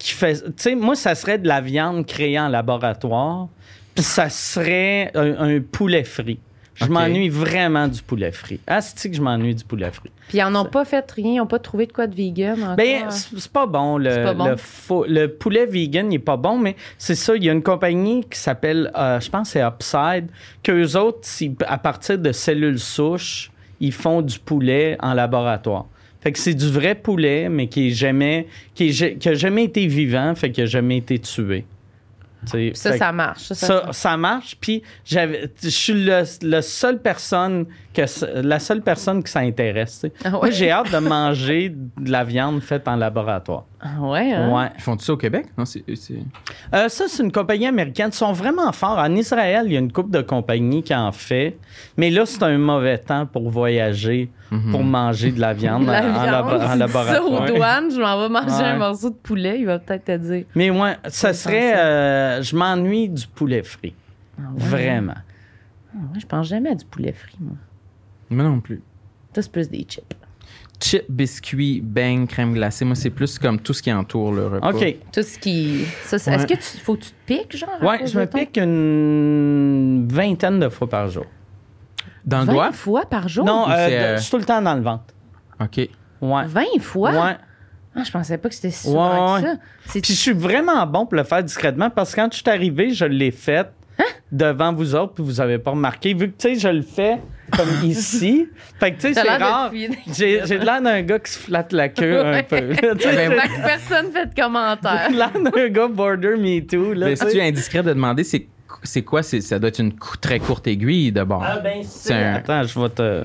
qui fait. Tu sais, moi, ça serait de la viande créée en laboratoire. Puis ça serait un, un poulet frit. Je m'ennuie vraiment du poulet frit. Ah, c'est que je m'ennuie du poulet frit? Puis ils en ont pas fait rien, ils n'ont pas trouvé de quoi de vegan encore. Ben, c'est c'est pas bon. Le, C'est pas bon. Le, faux- le poulet vegan, il est pas bon, mais c'est ça. Il y a une compagnie qui s'appelle, euh, je pense que c'est Upside, qu'eux autres, à partir de cellules souches, ils font du poulet en laboratoire. Fait que c'est du vrai poulet, mais qui est jamais, qui, est ja- qui a jamais été vivant, fait qu'il a jamais été tué. Ça, ça marche. Ça, ça, ça, marche. ça marche. Puis j'avais, je suis le, le seule personne que ça- la seule personne qui s'intéresse. Ah ouais? Moi, j'ai hâte de manger de la viande faite en laboratoire. Ah ouais, hein? Ouais. Ils font-tu ça au Québec? Non, c'est. c'est- Euh, ça, c'est une compagnie américaine. Ils sont vraiment forts. En Israël, il y a une couple de compagnies qui en fait. Mais là, c'est un mauvais temps pour voyager, pour manger de la viande, La en, en viande, labo- en si tu dis ça aux douanes, je m'en vais manger Ouais. un morceau de poulet, il va peut-être te dire. Mais ouais, ça serait. euh, je m'ennuie du poulet frit. Ah ouais? Vraiment. Ah ouais, je pense jamais à du poulet frit, moi. Moi non plus. Toi, c'est plus des chips. chip, biscuit, bang, crème glacée. Moi, c'est plus comme tout ce qui entoure le repas. OK. Tout ce qui. ça. Est-ce que tu faut que tu te piques, genre? cause je me pique une vingtaine de fois par jour. Dans le 20 doigt? fois par jour? Non, ou euh, c'est, euh, je suis tout le temps dans le ventre. OK. Ouais. 20 fois? Ouais. Ah, je pensais pas que c'était si souvent Ouais, que ouais. ça. C'est Puis je suis vraiment bon pour le faire discrètement parce que quand je suis arrivé, je l'ai fait Hein? devant vous autres, puis vous avez pas remarqué. Vu que, tu sais, je le fais comme ici. Fait que, tu sais, T'as c'est l'air de rare. fier. J'ai j'ai l'air d'un gars qui se flatte la queue un Ouais. peu. là, tu sais, Ben, Fait que personne fait de commentaire. J'ai l'air d'un gars border me too. Là, Mais tu si sais. tu es indiscret de demander, c'est c'est quoi? C'est- Ça doit être une cou- très courte aiguille de bord. Ah, ben, C'est c'est. un- Attends, je vais te.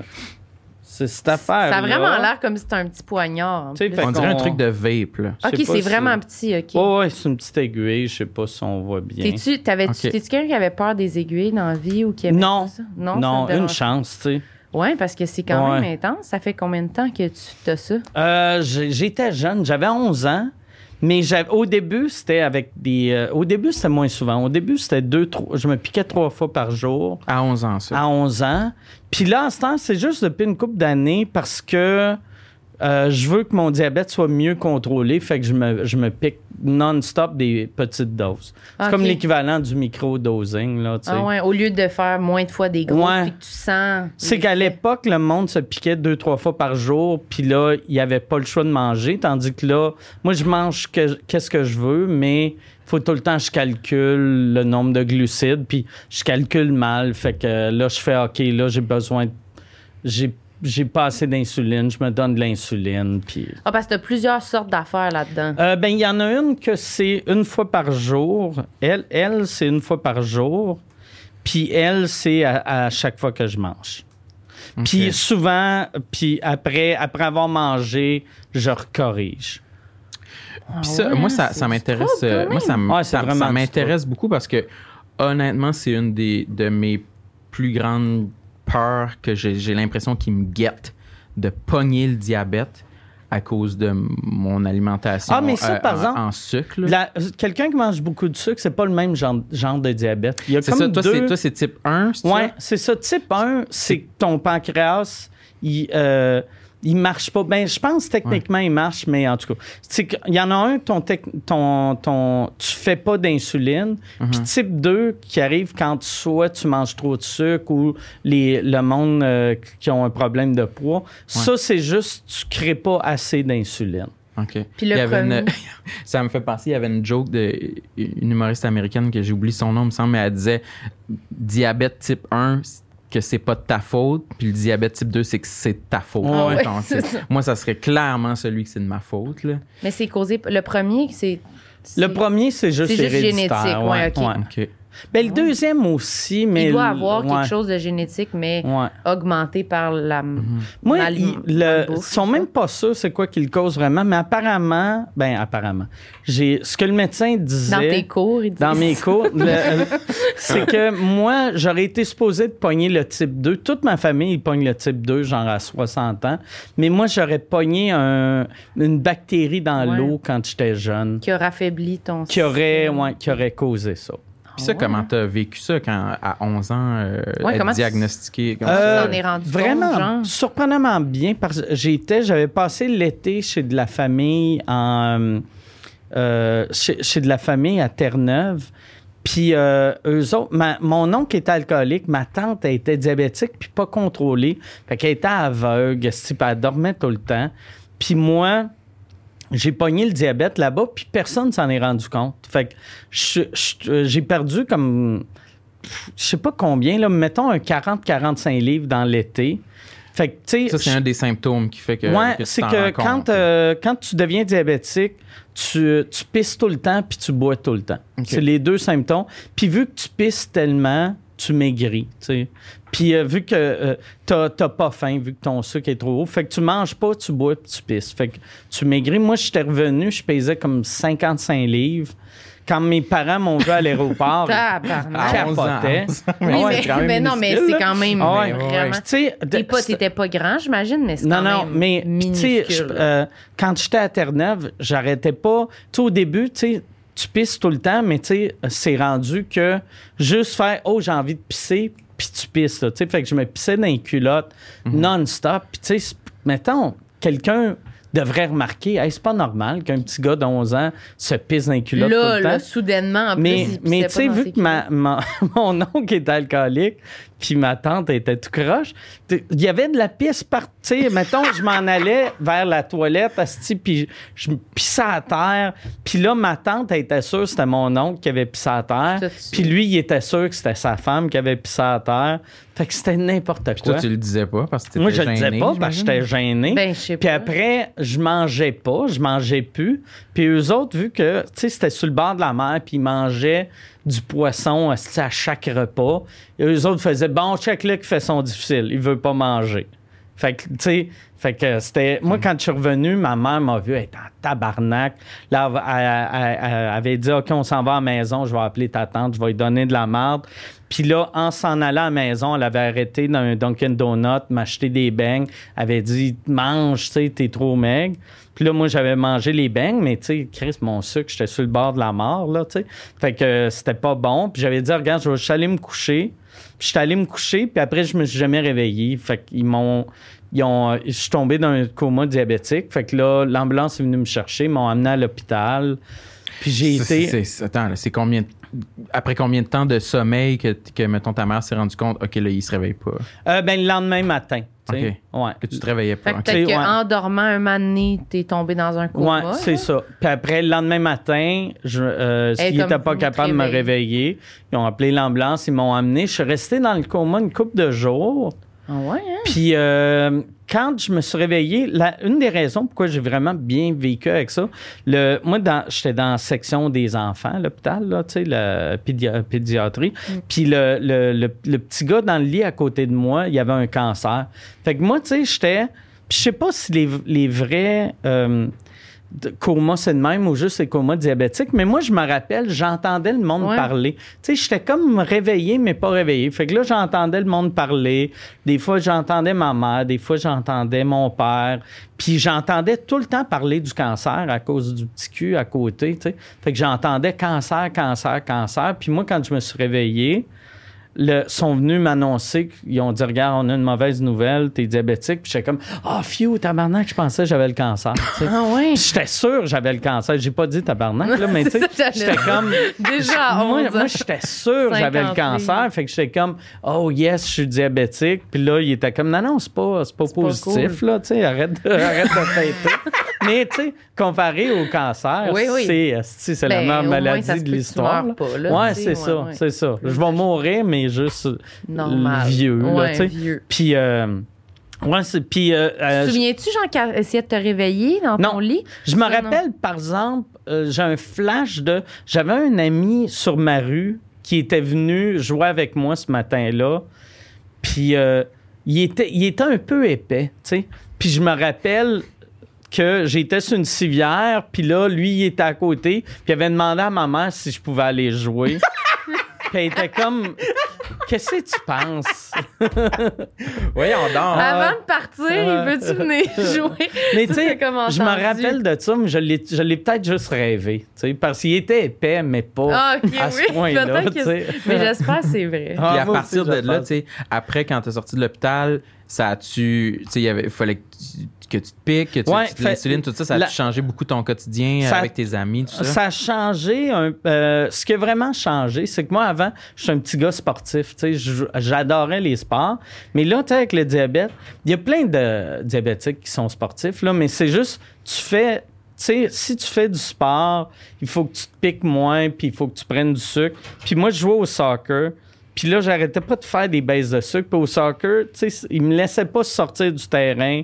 C'est cette affaire. Ça a vraiment l'air comme si c'était un petit poignard. On dirait un truc de vape, là. Ok, c'est si- vraiment petit, ok. Oh, ouais, c'est une petite aiguille. Je sais pas si on voit bien. T'es-tu, t'avais-tu, Ok. t'es-tu quelqu'un qui avait peur des aiguilles dans la vie ou qui aimait Non. ça? Non, Non, une chance, tu sais. Ouais, parce que c'est quand Ouais. même intense. Ça fait combien de temps que tu as ça? Euh, J'étais jeune, j'avais 11 ans, mais au début, c'était avec des. euh, au début, c'était moins souvent. Au début, c'était deux, trois. Je me piquais trois fois par jour À 11 ans, ça. à 11 ans. Puis là, en ce temps, c'est juste depuis une couple d'années parce que euh, je veux que mon diabète soit mieux contrôlé, fait que je me, je me pique non-stop des petites doses. C'est comme l'équivalent du micro-dosing, là. Ah ouais, au lieu de faire moins de fois des grosses, Ouais. puis que tu sens. C'est qu'à l'époque, le monde se piquait deux, trois fois par jour, puis là, il n'y avait pas le choix de manger, tandis que là, moi, je mange que- qu'est-ce que je veux, mais il faut tout le temps que je calcule le nombre de glucides, puis je calcule mal, fait que là, je fais, OK, là, j'ai besoin de... J'ai j'ai pas assez d'insuline, je me donne de l'insuline, puis... Ah, parce que t'as plusieurs sortes d'affaires là-dedans. Euh, ben, il y en a une que c'est une fois par jour. Elle, elle c'est une fois par jour. Puis elle, c'est à, à chaque fois que je mange. Puis souvent, puis après, après avoir mangé, je recorrige. Puis ça, Ah ouais, moi, ça, ça m'intéresse. euh, moi, ça, Ouais, ça- m'intéresse beaucoup parce que, honnêtement, c'est une des, de mes plus grandes peurs que j'ai l'impression qu'ils me guettent de pogner le diabète à cause de mon alimentation Ah, mais ça, euh, par en, exemple, en sucre. La- Quelqu'un qui mange beaucoup de sucre, c'est pas le même genre, genre de diabète. Il y a C'est comme ça, toi, deux... c'est- toi, c'est type 1, c'est Ouais, ça? c'est ça. Type 1, c'est que ton pancréas, il, euh, il marche pas. Ben, je pense techniquement, il marche, mais en tout cas, qu'il y en a un, ton, tec- ton, ton, tu fais pas d'insuline. Puis type 2, qui arrive quand soit tu manges trop de sucre ou les, le monde euh, qui ont un problème de poids. Ça, c'est juste, tu crées pas assez d'insuline. OK. Puis le Il y avait premier- une- ça me fait penser, il y avait une joke d'une humoriste américaine que j'ai oublié son nom, il me semble, mais elle disait diabète type 1, que c'est pas de ta faute, puis le diabète type 2, c'est que c'est de ta faute. Ah ouais, ça. moi, ça serait clairement celui que c'est de ma faute. Là. Mais c'est causé. Le premier, c'est. Le premier, c'est juste C'est juste héréditaire. génétique, ouais. Ben, le deuxième aussi, mais... Il doit avoir ouais, quelque chose de génétique, mais ouais. augmenté par la. Moi, mal- ils le- malbouffe, sont même pas sûrs c'est quoi qui le cause vraiment, mais apparemment, ben apparemment, j'ai ce que le médecin disait Dans tes cours, ils disent. dans mes cours, euh, c'est que moi, j'aurais été supposé de pogner le type 2. Toute ma famille, ils pognent le type 2, genre à 60 ans. Mais moi, j'aurais pogné un- une bactérie dans Ouais. l'eau quand j'étais jeune Qui aurait affaibli ton. qui aurait, qui aurait causé ça. Puis ça, ouais. comment t'as vécu ça quand, à 11 ans, euh, Ouais, être tu- diagnostiqué? Euh, es rendu compte, vraiment, genre? surprenamment bien parce que j'étais, j'avais passé l'été chez de la famille en euh, chez, chez de la famille à Terre-Neuve. Puis euh, eux autres, ma- mon oncle était alcoolique, ma tante elle était diabétique puis pas contrôlée. Fait qu'elle était aveugle, elle dormait tout le temps. Puis moi, j'ai pogné le diabète là-bas, puis personne s'en est rendu compte. Fait que je- j'ai perdu comme je sais pas combien, là, mettons un 40-45 livres dans l'été. Fait que. Ça, c'est un des symptômes qui fait que. Ouais, c'est que quand, euh, quand tu deviens diabétique, tu, tu pisses tout le temps puis tu bois tout le temps. C'est les deux symptômes. Puis vu que tu pisses tellement, tu maigris, tu sais. Puis euh, vu que euh, t'as t'as pas faim, vu que ton sucre est trop haut, fait que tu manges pas, tu bois puis tu pisses. Fait que tu maigris. Moi, j'étais revenu, je pesais comme 55 livres. Quand mes parents m'ont vu à l'aéroport, Tabarnak. À 11 ans. capotait. Oui, Ouais, mais, non, mais c'est quand même Ah ouais. vraiment. T'es pas, t'étais pas grand, j'imagine, mais c'est Non, quand non, même mais minuscule. euh, quand j'étais à Terre-Neuve, j'arrêtais pas. Tu sais, au début, tu sais, tu pisses tout le temps, mais tu sais, c'est rendu que juste faire, oh, j'ai envie de pisser, puis tu pisses, là, tu sais. Fait que je me pissais dans les culottes Mhm. non-stop. Puis, tu sais, mettons, quelqu'un devrait remarquer, hey, c'est pas normal qu'un petit gars de 11 ans se pisse dans les culottes tout Là, le là, temps. soudainement, en Mais, plus, il mais tu sais, vu que ma, ma- mon oncle était alcoolique, puis ma tante était tout croche, il y avait de la pisse par... Tu sais, mettons, je m'en allais vers la toilette, asti, puis je me pissais à terre. Puis là, ma tante, elle était sûre que c'était mon oncle qui avait pissé à terre. Puis lui, il était sûr que c'était sa femme qui avait pissé à terre. Fait que c'était n'importe Puis quoi. toi, tu le disais pas parce que t'étais Moi, je le disais pas parce que j'étais gêné. Ben, je sais Puis pas. après, je mangeais pas, je mangeais plus. Puis eux autres, vu que, tu sais, c'était sur le bord de la mer, puis ils mangeaient du poisson à chaque repas, et eux autres faisaient, bon, check-le qui fait son difficile, il veut pas manger. Fait que, tu sais, fait que c'était. Moi, quand je suis revenu, ma mère m'a vu être en tabarnak. Là, elle- elle avait dit OK, on s'en va à la maison, je vais appeler ta tante, je vais lui donner de la merde. Puis là, en s'en allant à la maison, elle avait arrêté dans un Dunkin' Donut, m'acheter des beignes. Avait dit Mange, tu sais, t'es trop maigre. Puis là, moi, j'avais mangé les beignes, mais tu sais, Chris, mon sucre, j'étais sur le bord de la mort, là, tu sais. Fait que euh, c'était pas bon. Puis j'avais dit Regarde, je vais aller me coucher. Puis j'étais allé me coucher, puis après, je me suis jamais réveillé. Fait qu'ils m'ont. Ils ont, je suis tombé dans un coma diabétique. Fait que là, l'ambulance est venue me chercher, m'ont amené à l'hôpital. Puis j'ai été. Attends, là, c'est combien de- Après combien de temps de sommeil que, que mettons, ta mère s'est rendu compte, OK, là, il se réveille pas? Euh, ben, le lendemain matin. tu sais. Ouais. Que tu te réveillais pas. Fait que OK. peut-être ouais. qu'en dormant un moment donné, t'es tombé dans un coma. Ouais, c'est ça. Puis après, le lendemain matin, je, euh, n'étaient pas capables de me réveiller. réveiller. Ils ont appelé l'ambulance, ils m'ont amené. Je suis resté dans le coma une couple de jours. Ah ouais, hein? Puis euh, quand je me suis réveillé, la- une des raisons pourquoi j'ai vraiment bien vécu avec ça, le, moi, dans, j'étais dans la section des enfants l'hôpital, là, tu sais, la pédia- pédiatrie. Puis le, le, petit gars dans le lit à côté de moi, il y avait un cancer. Fait que moi, tu sais, j'étais... Puis je sais pas si les, les vrais... euh, de- coma, c'est de même ou juste les comas diabétiques. Mais moi, je me rappelle, j'entendais le monde Ouais. parler. Tu sais, j'étais comme réveillé, mais pas réveillé. Fait que là, j'entendais le monde parler. Des fois, j'entendais ma mère. Des fois, j'entendais mon père. Puis j'entendais tout le temps parler du cancer à cause du petit cul à côté, tu sais. Fait que j'entendais cancer, cancer, cancer. Puis moi, quand je me suis réveillé, le, sont venus m'annoncer qu'ils ont dit Regarde, on a une mauvaise nouvelle, t'es diabétique. Puis j'étais comme Ah, phew, tabarnak, je pensais que j'avais le cancer. Ah. Puis j'étais sûr que j'avais le cancer. J'ai pas dit tabarnak, là, mais tu sais, j'étais comme. Déjà moi, 11 ans. moi, j'étais sûr que j'avais le 50 cancer. Fait que j'étais comme, oh yes, je suis diabétique. Puis là, il était comme, non, non, c'est pas, c'est pas pas positif, là, tu sais, arrête de, arrête de fêter. Mais, tu sais, comparé au cancer, Oui, oui. c'est, la Ben, meilleure au moins, maladie de l'histoire. sais, c'est ça, ouais. c'est ça. Je vais mourir, mais juste Normal. vieux, Ouais, tu sais. vieux. Puis, euh, ouais, puis, euh, euh, souviens-tu, Jean, qui a essayé de te réveiller dans Non. ton lit? Je me non? rappelle, par exemple, euh, j'ai un flash de. J'avais un ami sur ma rue qui était venu jouer avec moi ce matin-là. Puis euh, il, était, il était un peu épais, tu sais. Puis je me rappelle que j'étais sur une civière, puis là, lui, il était à côté, puis il avait demandé à ma mère si je pouvais aller jouer. puis elle était comme. Qu'est-ce que tu penses? Voyons donc. Avant de partir, Ouais. veux-tu venir jouer? Mais tu sais, je me rappelle de ça, mais je l'ai, peut-être juste rêvé. tu sais, Parce qu'il était épais, mais pas Ah, ok, à ce oui. point-là. tu Mais j'espère que c'est vrai. Ah, Puis à partir aussi, de là, tu après, quand t'es sorti de l'hôpital, ça a-tu. Tu sais, il y avait- il fallait que tu, que tu te piques, que tu, Ouais, tu l'insuline, tout ça. Ça a la- changé beaucoup ton quotidien Ça- avec tes amis, tout ça? Ça a changé. Un, euh, ce qui a vraiment changé, c'est que moi, avant, je suis un petit gars sportif. tu sais, je- J'adorais les sports. Mais là, tu sais, avec le diabète, il y a plein de diabétiques qui sont sportifs, là, mais c'est juste, tu fais. Tu sais, si tu fais du sport, il faut que tu te piques moins, puis il faut que tu prennes du sucre. Puis moi, je jouais au soccer. Puis là, j'arrêtais pas de faire des baisses de sucre. Puis au soccer, tu sais, ils me laissaient pas sortir du terrain,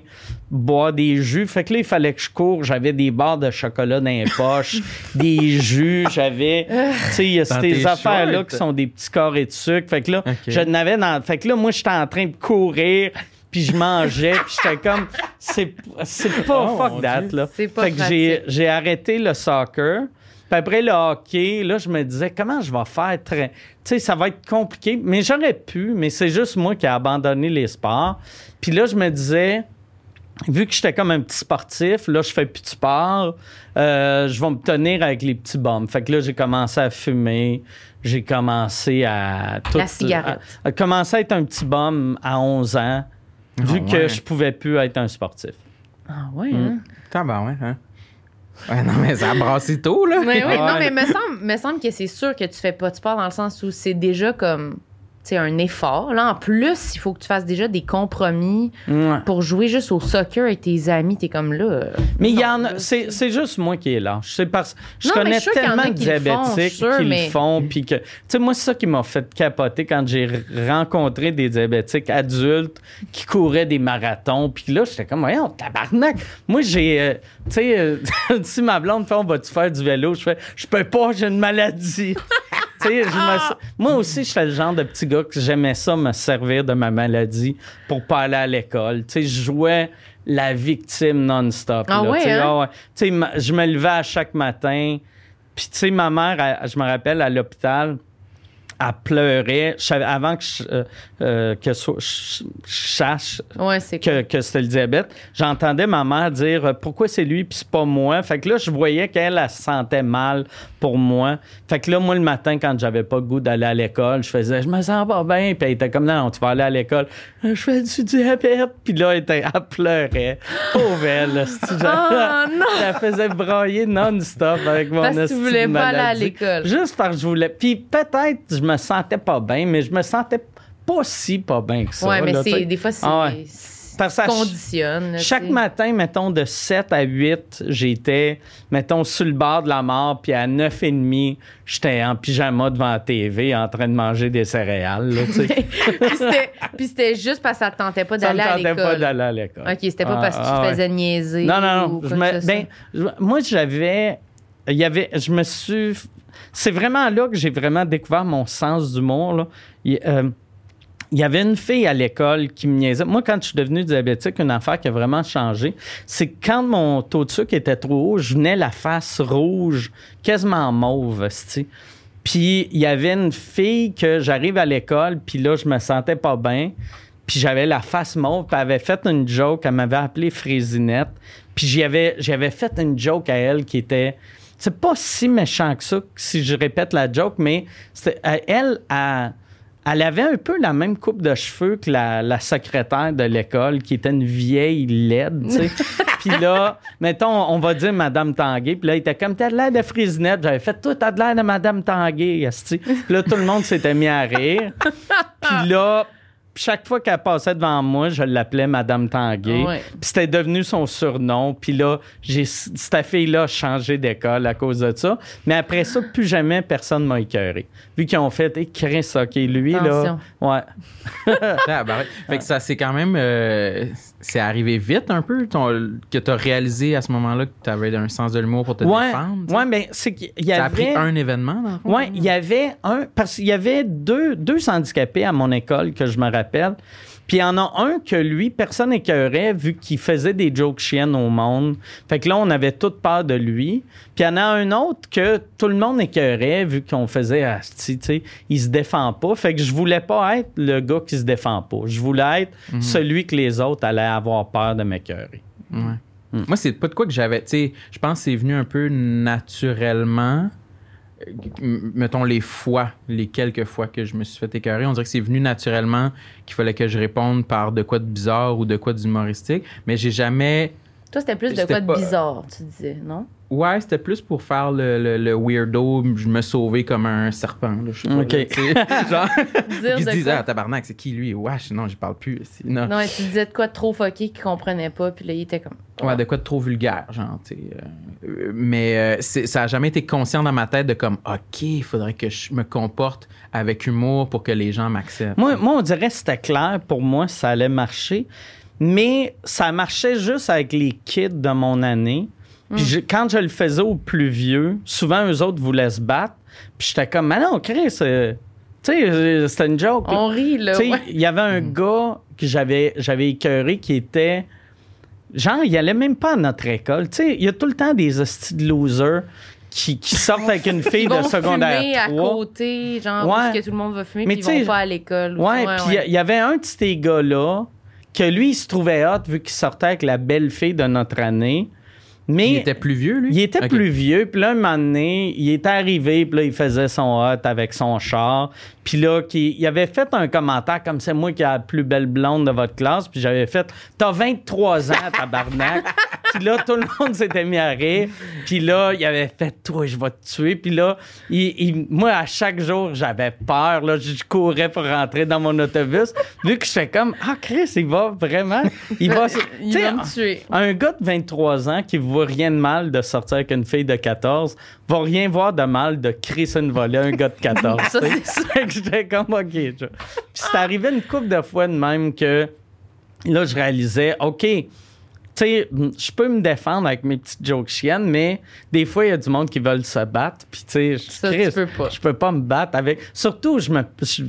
boire des jus. Fait que là, il fallait que je cours. J'avais des barres de chocolat dans les poches, des jus. J'avais, tu sais, il y a ces affaires-là qui sont des petits carrés de sucre. Fait que là, je n'avais dans. Fait que là, moi, j'étais en train de courir. Puis je mangeais, puis j'étais comme, c'est, c'est pas Oh, fuck that, là. C'est pas fait que j'ai, j'ai arrêté le soccer. Puis après le hockey, là, je me disais, comment je vais faire très. Tu sais, ça va être compliqué. Mais j'aurais pu, mais c'est juste moi qui ai abandonné les sports. Puis là, je me disais, vu que j'étais comme un petit sportif, là, je fais plus de sport, euh, je vais me tenir avec les petits bombes. Fait que là, j'ai commencé à fumer. J'ai commencé à. tout- La cigarette. À, à commencer à être un petit bum à 11 ans, vu Ah que je pouvais plus être un sportif. Ah ouais, hein? Tabarouette, hein? Ouais, non, mais ça a brassé tôt, là. Mais oui, non, mais me semble, me semble que c'est sûr que tu fais pas de sport dans le sens où c'est déjà comme un effort. Là, en plus, il faut que tu fasses déjà des compromis Ouais. pour jouer juste au soccer avec tes amis. T'es comme là. euh, Mais il y non, en là, a, c'est, juste moi qui est lâche. C'est parce je Non, connais je tellement de qui le font, diabétiques je qui mais- le font. Puis que, tu sais, moi, c'est ça qui m'a fait capoter quand j'ai rencontré des diabétiques adultes qui couraient des marathons. Puis là, j'étais comme, voyons, tabarnak. Moi, j'ai, euh, tu sais, euh, si ma blonde fait, on va-tu faire du vélo? Je fais, je peux pas, j'ai une maladie. Je me- moi aussi, j'étais le genre de petit gars que j'aimais ça me servir de ma maladie pour pas aller à l'école. Tu sais, je jouais la victime non-stop. Ah ouais, hein? ah ma- je me levais à chaque matin. Puis, tu sais, ma mère, elle- je me rappelle, à l'hôpital, elle pleurait. Je savais- avant que je, euh, euh, que so- je, je sache Ouais, que, que c'était le diabète, j'entendais ma mère dire euh, pourquoi c'est lui puis c'est pas moi. Fait que là, je voyais qu'elle, elle se sentait mal pour moi. Fait que là, moi, le matin, quand j'avais pas le goût d'aller à l'école, je faisais je me sens pas bien. Puis elle était comme non, tu vas aller à l'école. Euh, Je fais du diabète. Puis là, elle, était, elle pleurait. Pauvre elle. Ah, non! Elle faisait brailler non-stop avec mon Parce que tu voulais pas aller à l'école. Juste parce que je voulais. Puis peut-être je me sentais pas bien, mais je me sentais pas si pas bien que ça. ouais, mais là, des fois, c'est. Ah ouais. Parce que ça- là, Chaque matin, mettons, de 7 à 8, j'étais, mettons, sur le bord de la mort, puis à 9 et demi, j'étais en pyjama devant la TV en train de manger des céréales, là, puis, c'était, juste parce que ça te tentait pas Ça d'aller à tentait l'école. pas d'aller à l'école. OK, c'était pas Ah, parce que tu ah, te ouais. faisais niaiser. Non, non, non. Je me- ben, je- moi, j'avais. Il y avait. Je me suis. C'est vraiment là que j'ai vraiment découvert mon sens d'humour. Là. Il, euh, il y avait une fille à l'école qui me niaisait. Moi, quand je suis devenu diabétique, une affaire qui a vraiment changé, c'est que quand mon taux de sucre était trop haut, je venais la face rouge, quasiment mauve, esti. Puis il y avait une fille que j'arrive à l'école, puis là, je me sentais pas bien. Puis j'avais la face mauve, puis elle avait fait une joke, elle m'avait appelé Frésinette. Puis j'y avais, j'avais fait une joke à elle qui était. C'est pas si méchant que ça, si je répète la joke, mais elle, elle, elle avait un peu la même coupe de cheveux que la, la secrétaire de l'école, qui était une vieille laide, tu sais. Puis là, mettons, on va dire Madame Tanguay. Puis là, il était comme, t'as de l'air de Frésinette. J'avais fait, toi, t'as de l'air de Madame Tanguay. Puis là, tout le monde s'était mis à rire. Puis là, chaque fois qu'elle passait devant moi, je l'appelais Madame Tanguay. Ouais. Puis c'était devenu son surnom. Puis là, j'ai, cette fille-là a changé d'école à cause de ça. Mais après ça, plus jamais personne m'a écœuré. Vu qu'ils ont fait, écrire ça, OK, lui, Attention. là. Ouais. Ah, ben ouais. Fait que ça, c'est quand même. euh, c'est arrivé vite un peu ton- que tu as réalisé à ce moment-là que tu avais un sens de l'humour pour te Ouais, défendre. ouais, mais c'est qu'il y Ça a avait. pris un événement, dans le fond? Oui, il y avait un. Parce qu'il y avait deux, deux handicapés à mon école que je me rappelle. Puis il y en a un que lui, personne n'écœurait vu qu'il faisait des jokes chiennes au monde. Fait que là, on avait toute peur de lui. Puis il y en a un autre que tout le monde écœurait vu qu'on faisait, ah, tu sais, il se défend pas. Fait que je voulais pas être le gars qui se défend pas. Je voulais être celui que les autres allaient avoir peur de m'écœurer. Ouais. Moi, c'est pas de quoi que j'avais. Tu sais, je pense que c'est venu un peu naturellement. Mettons les fois, les quelques fois que je me suis fait écœurer, on dirait que c'est venu naturellement qu'il fallait que je réponde par de quoi de bizarre ou de quoi d'humoristique. Mais j'ai jamais. Toi, c'était plus de quoi de pas- bizarre, tu disais, non? Ouais, c'était plus pour faire le, le- le weirdo, je me sauver comme un serpent. Là, je sais pas, Ok. là. Genre, quoi- ah, tabarnak, c'est qui lui? Wesh, non, j'y parle plus. Non. Non, mais tu disais de quoi de trop fucké qu'il comprenait pas, puis là, il était comme. Ouais, de quoi de trop vulgaire, genre, tu sais. euh, euh, mais euh, ça a jamais été conscient dans ma tête de comme, OK, il faudrait que je me comporte avec humour pour que les gens m'acceptent. Moi, moi, on dirait que c'était clair pour moi, ça allait marcher. Mais ça marchait juste avec les kids de mon année. Puis je- quand je le faisais aux plus vieux, souvent eux autres voulaient se battre. Puis j'étais comme, mais non, Chris, euh, tu sais, euh, c'était une joke. On rit, là. Ouais. il y avait un gars que j'avais, j'avais écœuré qui était. Genre, il allait même pas à notre école. Tu sais, il y a tout le temps des hosties de losers qui, qui sortent avec une fille Ils de vont secondaire. fumer à 3. côté, genre, Ouais. parce que tout le monde va fumer, Mais puis ils vont pas à l'école. ou- Ouais, puis il y avait un de ces gars-là que lui, il se trouvait hot vu qu'il sortait avec la belle fille de notre année. Mais Il était plus vieux, lui? il était plus vieux, puis là, un moment donné, il était arrivé, puis là, il faisait son hot avec son char. Puis là, qui- il avait fait un commentaire comme c'est moi qui ai la plus belle blonde de votre classe, puis j'avais fait T'as 23 ans, tabarnak. puis là, tout le monde s'était mis à rire. Puis là, il avait fait Toi, je vais te tuer. Puis là, il- il- moi, à chaque jour, j'avais peur. Là, je courais pour rentrer dans mon autobus. Vu que j'étais comme Ah, Chris, il va vraiment. Il va. Il va me tuer. un gars de 23 ans qui voit rien de mal de sortir avec une fille de 14 va rien voir de mal de crisser une volée à un gars de 14. Ça, tu sais. c'est j'étais comme, OK. je- Puis c'est arrivé une couple de fois de même que là, je réalisais, OK, tu sais, je peux me défendre avec mes petites jokes chiennes, mais des fois, il y a du monde qui veulent se battre. Puis, tu sais, je- peux pas. je peux pas me battre avec. Surtout, je me,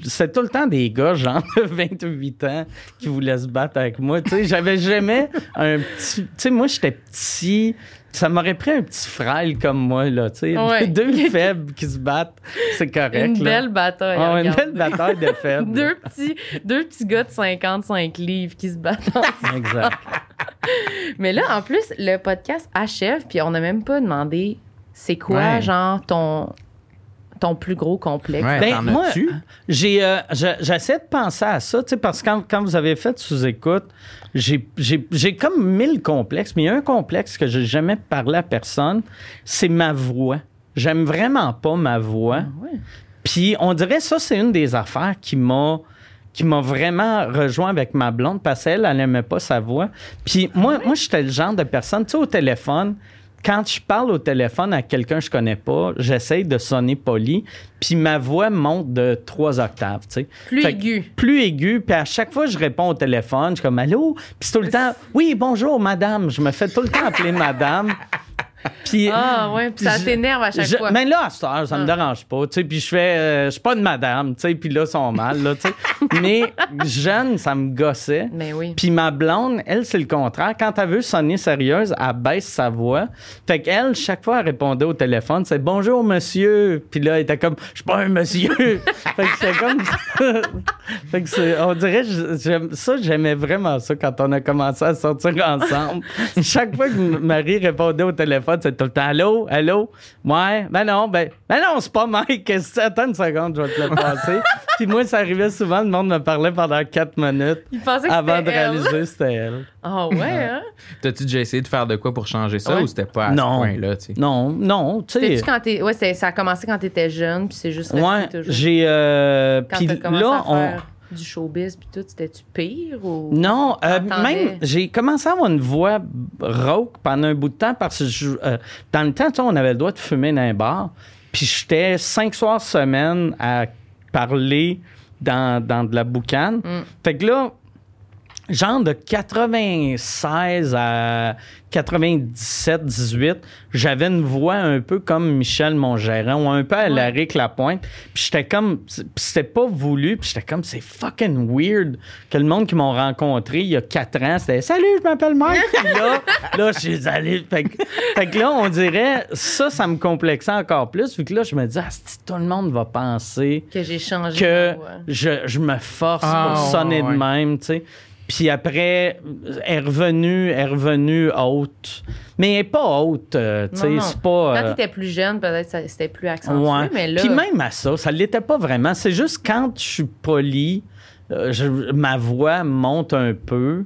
c'est tout le temps des gars, genre de 28 ans, qui voulaient se battre avec moi. Tu sais, j'avais jamais un petit. Tu sais, moi, j'étais petit. Ça m'aurait pris un petit frêle comme moi, là. Tu sais, Ouais. deux faibles qui se battent, c'est correct. Une là. belle bataille. Une belle bataille de faibles. deux, petits, deux petits gars de 55 livres qui se battent. Exact. Mais là, en plus, le podcast achève, puis on n'a même pas demandé c'est quoi, Ouais. genre, ton, ton plus gros complexe. Ouais, Ben, moi? J'ai, euh, je- j'essaie de penser à ça, tu sais, parce que quand, quand vous avez fait sous-écoute, j'ai, j'ai, j'ai comme mille complexes, mais il y a un complexe que j'ai jamais parlé à personne, c'est ma voix. J'aime vraiment pas ma voix. Ah ouais. Puis on dirait ça, c'est une des affaires qui m'a qui m'a vraiment rejoint avec ma blonde parce qu'elle, elle n'aimait pas sa voix. Puis moi, moi j'étais le genre de personne, tu sais, au téléphone, quand je parle au téléphone à quelqu'un que je connais pas, j'essaye de sonner poli, puis ma voix monte de trois octaves, tu sais. Plus Fait que- aigu. Plus aigu, puis à chaque fois que je réponds au téléphone, je suis comme allô, puis c'est tout le temps oui, bonjour madame, je me fais tout le temps appeler madame. Puis Ah ouais, puis ça t'énerve à chaque je- fois. Mais là, à cette heure, ça me Ah. dérange pas. Tu sais, puis je fais, euh, je suis pas de madame, tu sais, puis là, ils sont mal, là, tu sais. mais jeune, ça me gossait. Mais oui. Puis ma blonde, elle, c'est le contraire. Quand elle veut sonner sérieuse, elle baisse sa voix. Fait qu'elle, chaque fois, elle répondait au téléphone, c'est bonjour, monsieur. Puis là, elle était comme, je suis pas un monsieur. fait que c'est comme. fait que c'est, on dirait, ça, j'aimais vraiment ça quand on a commencé à sortir ensemble. chaque fois que Marie répondait au téléphone, c'était tout le temps, allô, allô? Ouais, ben non, ben, ben non, c'est pas Mike. Que- Attends une seconde, je vais te le passer. Puis moi, ça arrivait souvent, le monde me parlait pendant quatre minutes. Il pensait que Avant de elle. réaliser, c'était elle. Ah ouais, hein? T'as-tu déjà essayé de faire de quoi pour changer ça Ouais. ou c'était pas à Non. ce point-là, tu sais? Non, non, tu sais. Quand t'es. Ouais, c'est- ça a commencé quand t'étais jeune, puis c'est juste resté Ouais, toujours? j'ai. euh, Quand puis t'as commencé là, à on. faire du showbiz, puis tout, c'était-tu pire ou. Non, euh, même, j'ai commencé à avoir une voix rauque pendant un bout de temps parce que je- euh, dans le temps, tu sais, on avait le droit de fumer dans un bar. Puis j'étais cinq soirs semaine à parler dans, dans de la boucane. Mm. Fait que là, genre de 96 à 97, 18, j'avais une voix un peu comme Michel Montgerin ou un peu à. Larry Lapointe. Puis j'étais comme, puis c'était pas voulu, puis j'étais comme, c'est fucking weird que le monde qui m'ont rencontré il y a 4 ans, c'était Salut, je m'appelle Mike. Puis là, là, je suis allé. Fait, que- fait que là, on dirait, ça, ça me complexait encore plus, vu que là, je me dis, ah, si tout le monde va penser Que j'ai changé. que je, je me force Ah, pour sonner ouais. de même, tu sais. Puis après, elle est revenue, elle est revenue haute. Mais elle est pas haute, euh, tu sais, c'est pas... Quand euh, t'étais plus jeune, peut-être c'était plus accentué, ouais. mais là. Puis même à ça, ça l'était pas vraiment. C'est juste quand je suis poli, euh, je- ma voix monte un peu.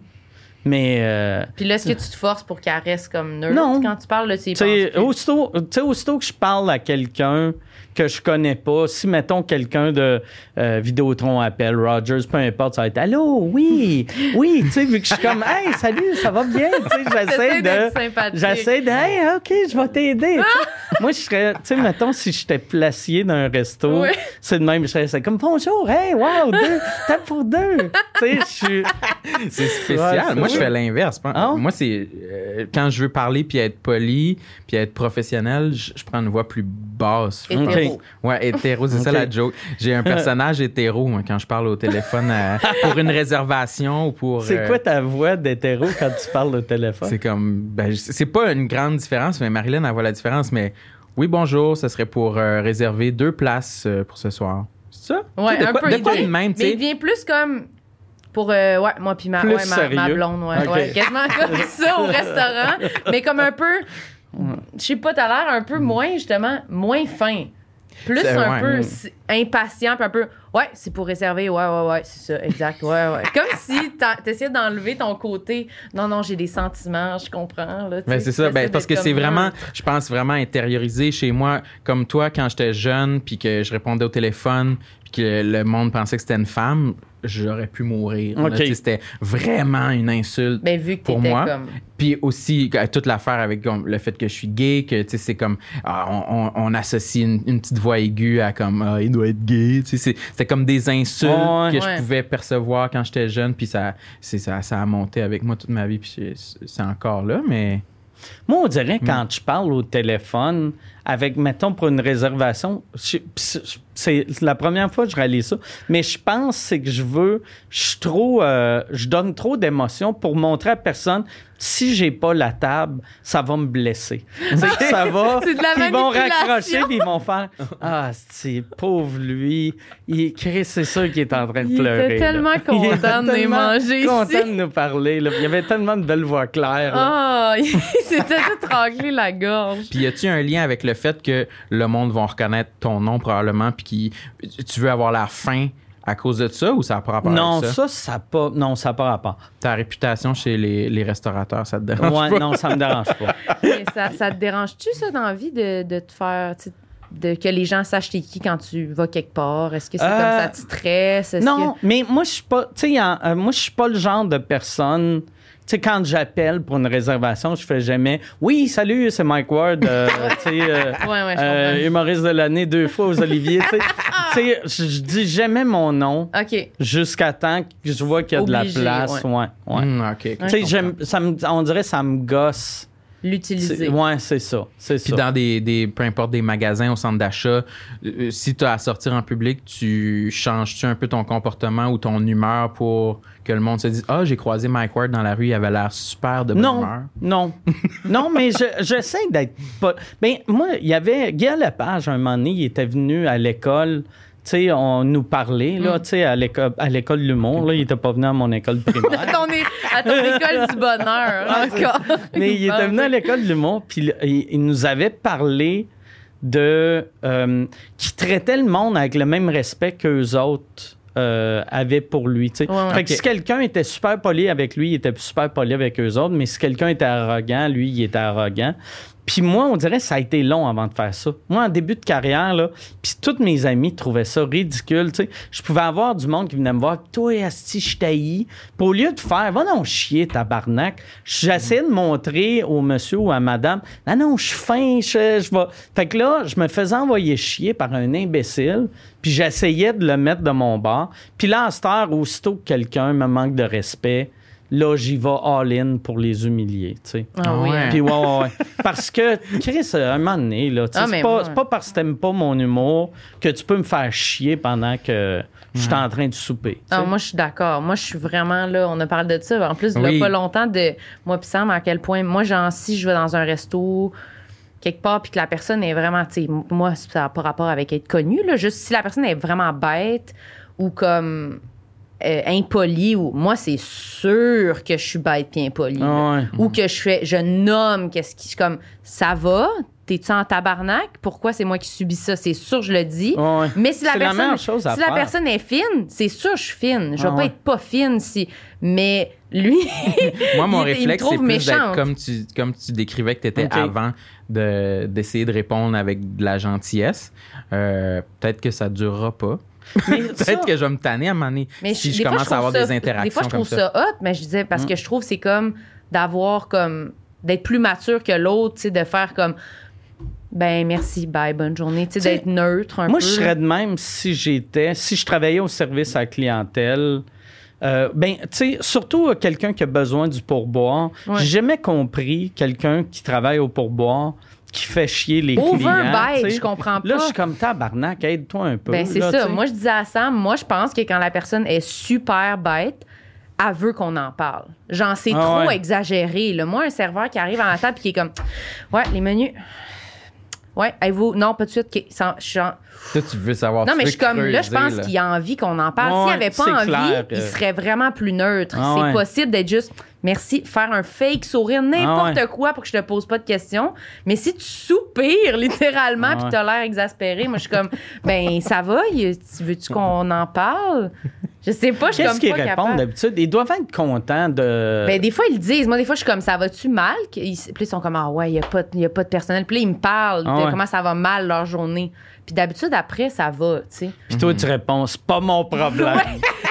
Mais... euh, Puis là, est-ce que tu te forces pour qu'elle reste comme neutre Non. quand tu parles, là, tu y penses plus? aussitôt, aussitôt que je parle à quelqu'un que je connais pas, si mettons quelqu'un de euh, Vidéotron appelle, Rogers, peu importe, ça va être Allô, oui, oui, tu sais, vu que je suis comme Hey, salut, ça va bien, tu sais, j'essaie de. J'essaie de Hey, OK, je vais t'aider. Moi, je serais, tu sais, mettons, si j'étais placier dans un resto, c'est de même, je serais comme Bonjour, hey, wow, deux, tape pour deux. tu sais, je suis. C'est spécial. Ouais, Moi, je fais l'inverse. Ah? Moi, c'est euh, quand je veux parler puis être poli puis être professionnel, je, je prends une voix plus basse. je Hétéro. Ouais, hétéro, c'est ça la joke. J'ai un personnage hétéro moi, quand je parle au téléphone euh, pour une réservation ou pour. C'est euh, quoi ta voix d'hétéro quand tu parles au téléphone? C'est comme. Ben, c'est pas une grande différence, mais Marilyn, elle voit la différence. Mais oui, bonjour, ce serait pour euh, réserver deux places euh, pour ce soir. C'est ça? Ouais, sais, un quoi- peu. De quoi de même, tu Mais il sais? devient plus comme. Pour, euh, ouais, moi puis ma, ouais, ma, blonde, ouais, ouais. Quasiment comme ça au restaurant, mais comme un peu, je sais pas, t'as l'air un peu moins, justement, moins fin. Plus un ouais. peu impatient, puis un peu, ouais, c'est pour réserver, ouais, ouais, ouais, c'est ça, exact, ouais, ouais. Comme si t'as- t'essayais d'enlever ton côté, non, non, j'ai des sentiments, je comprends, là. Ben, c'est ça, ben, parce que c'est vraiment, je pense vraiment intériorisé chez moi, comme toi quand j'étais jeune, puis que je répondais au téléphone, que le monde pensait que c'était une femme, j'aurais pu mourir. C'était vraiment une insulte. Ben, vu que pour moi. comme. Puis aussi, toute l'affaire avec comme, le fait que je suis gay, que tu sais, c'est comme, ah, on, on- on associe une, une petite voix aiguë à comme, ah, il doit être gay. C'était comme des insultes Ouais. que Ouais. je pouvais percevoir quand j'étais jeune, puis ça, c'est- ça, ça a monté avec moi toute ma vie, puis c'est- c'est encore là, mais. Moi, on dirait Mm. quand je parle au téléphone avec, mettons, pour une réservation, c'est la première fois que je réalise ça, mais je pense c'est que je veux, je suis trop, euh, je donne trop d'émotions pour montrer à personne si j'ai pas la table, ça va me blesser. Ça va. C'est de la ils vont raccrocher puis ils vont faire ah c'est pauvre lui, il Chris, c'est sûr qu'il est en train de Il pleurer. était là. tellement Il content était de les tellement manger content ici. de nous parler. là. Il y avait tellement de belles voix claires. là. Ah, il s'était tout raclé la gorge. Puis y a-tu un lien avec le fait que le monde va reconnaître ton nom probablement, puis qui tu veux avoir la fin à cause de ça ou ça n'a pas rapport Non, avec ça? ça, ça pas. Non, ça n'a pas rapport. Ta réputation chez les, les restaurateurs, ça te dérange Ouais, pas? non, ça me dérange pas. Mais ça, ça te dérange-tu, ça, dans la vie, de, de te faire. De, que les gens sachent t'es qui quand tu vas quelque part? Est-ce que c'est Euh, comme ça te stresse? Non, que- mais moi, je suis pas. Tu sais, euh, moi, je suis pas le genre de personne. Tu sais, quand j'appelle pour une réservation, je fais jamais. Oui, salut, c'est Mike Ward. euh, tu sais, euh, Ouais, ouais, je euh, humoriste de l'année deux fois aux Oliviers. tu sais. Je dis jamais mon nom OK. jusqu'à temps que je vois qu'il y a de la place. ouais. Ouais, ouais. Ok. Tu sais, j'aime- ça me- on dirait que ça me gosse. L'utiliser. Ouais, c'est ça. C'est Puis ça. dans des, des, peu importe, des magasins, au centre d'achat, euh, si tu as à sortir en public, tu changes-tu un peu ton comportement ou ton humeur pour que le monde se dise Ah, j'ai croisé Mike Ward dans la rue, il avait l'air super de bonne Non, humeur? non. non, mais je- j'essaie d'être pas. Ben, moi, il y avait. Guy Lepage, un moment donné, il était venu à l'école. Sais, on nous parlait, Mm. là, tu sais, à l'école, à l'école de l'humour, là. Il était pas venu à mon école primaire. À ton, à ton école du bonheur, mais il était venu à l'école de l'humour, puis il, il nous avait parlé de. euh, qui traitait le monde avec le même respect qu'eux autres. euh, avaient pour lui. Ouais, ouais. Fait que si quelqu'un était super poli avec lui, il était super poli avec eux autres, mais si quelqu'un était arrogant, lui, il était arrogant. Puis moi, on dirait que ça a été long avant de faire ça. Moi, en début de carrière, là, puis tous mes amis trouvaient ça ridicule. tu sais. Je pouvais avoir du monde qui venait me voir, toi, Asti, je t'haïs. Puis au lieu de faire, va non chier, tabarnak, j'essayais de montrer au monsieur ou à madame, ah non, je suis fin, je, je vais. Fait que là, je me faisais envoyer chier par un imbécile, puis j'essayais de le mettre de mon bord. Puis là, à cette heure, aussitôt que quelqu'un me manque de respect, là, j'y vais all-in pour les humilier, tu sais. Ah oui. Ouais. hein. Puis ouais, ouais, ouais. Parce que, Chris, à un moment donné, là, tu sais, Ah, c'est pas, pas parce que t'aimes pas mon humour que tu peux me faire chier pendant que je suis en train de souper. Ah, moi, je suis d'accord. Moi, je suis vraiment là. On a parlé de ça. En plus, il Oui. n'y a pas longtemps de moi puis Sam, à quel point, moi, genre, si je vais dans un resto quelque part puis que la personne est vraiment, tu sais, moi, ça n'a pas rapport avec être connu, là. Juste si la personne est vraiment bête ou comme euh, impolie, ou moi, c'est sûr que je suis bête puis impolie. là. Ah ouais. Ou que je fais, je nomme qu'est-ce qui, comme, ça va? T'es-tu en tabarnak? Pourquoi c'est moi qui subis ça? C'est sûr, je le dis. Ouais, ouais. Mais si la personne, meilleure chose à si la faire. personne est fine, c'est sûr je suis fine. Je vais Ah pas ouais. être pas fine si. Mais lui, Moi, mon il- réflexe, c'est plus d'être comme tu, comme tu décrivais que tu étais avant de- d'essayer de, répondre avec de la gentillesse. Euh, Peut-être que ça durera pas. Peut-être que je vais me tanner à un moment donné mais si je fois, commence à trouve avoir ça- des interactions Des fois, je comme trouve ça. ça, hot, mais je disais parce que je trouve c'est comme d'avoir comme d'être plus mature que l'autre, tu sais, de faire comme ben merci, bye, bonne journée, tu sais, d'être neutre un Moi, peu. je serais de même si j'étais, si je travaillais au service à la clientèle. Euh, ben, tu sais, surtout euh, quelqu'un qui a besoin du pourboire. Ouais. J'ai jamais compris quelqu'un qui travaille au pourboire qui fait chier les clients. Overbite, tu sais. je comprends pas. Là, je suis comme tabarnak, aide-toi un peu. Ben, c'est ça. sais. Moi, je disais à Sam, moi, je pense que quand la personne est super bête, elle veut qu'on en parle. Genre, c'est Ah trop ouais. exagéré. Là. Moi, un serveur qui arrive à la table et qui est comme Ouais, les menus. Ouais, avez-vous. Non, pas de suite. OK, sans- je suis en- Toi, tu veux savoir. Non, mais je suis comme là, je pense là. qu'il a envie qu'on en parle. Ouais, S'il avait pas c'est envie, clair, il serait vraiment plus neutre. Ah c'est ouais. possible d'être juste merci, faire un fake sourire, n'importe Ah ouais. quoi pour que je te pose pas de questions. Mais si tu soupires littéralement Ah puis ouais. t'as l'air exaspéré, moi je suis comme ben ça va, tu veux-tu qu'on en parle? Je sais pas, je suis Qu'est-ce qu'ils répondent d'habitude? Ils doivent être contents de. Ben, des fois, ils le disent. Moi, des fois, je suis comme, ça va-tu mal? Puis ils sont comme, ah ouais, il n'y a, pas de- y a pas de personnel. Puis là, ils me parlent Ah de ouais. comment ça va mal leur journée. Puis d'habitude, après, ça va, tu sais. Puis toi, tu réponds, c'est pas mon problème.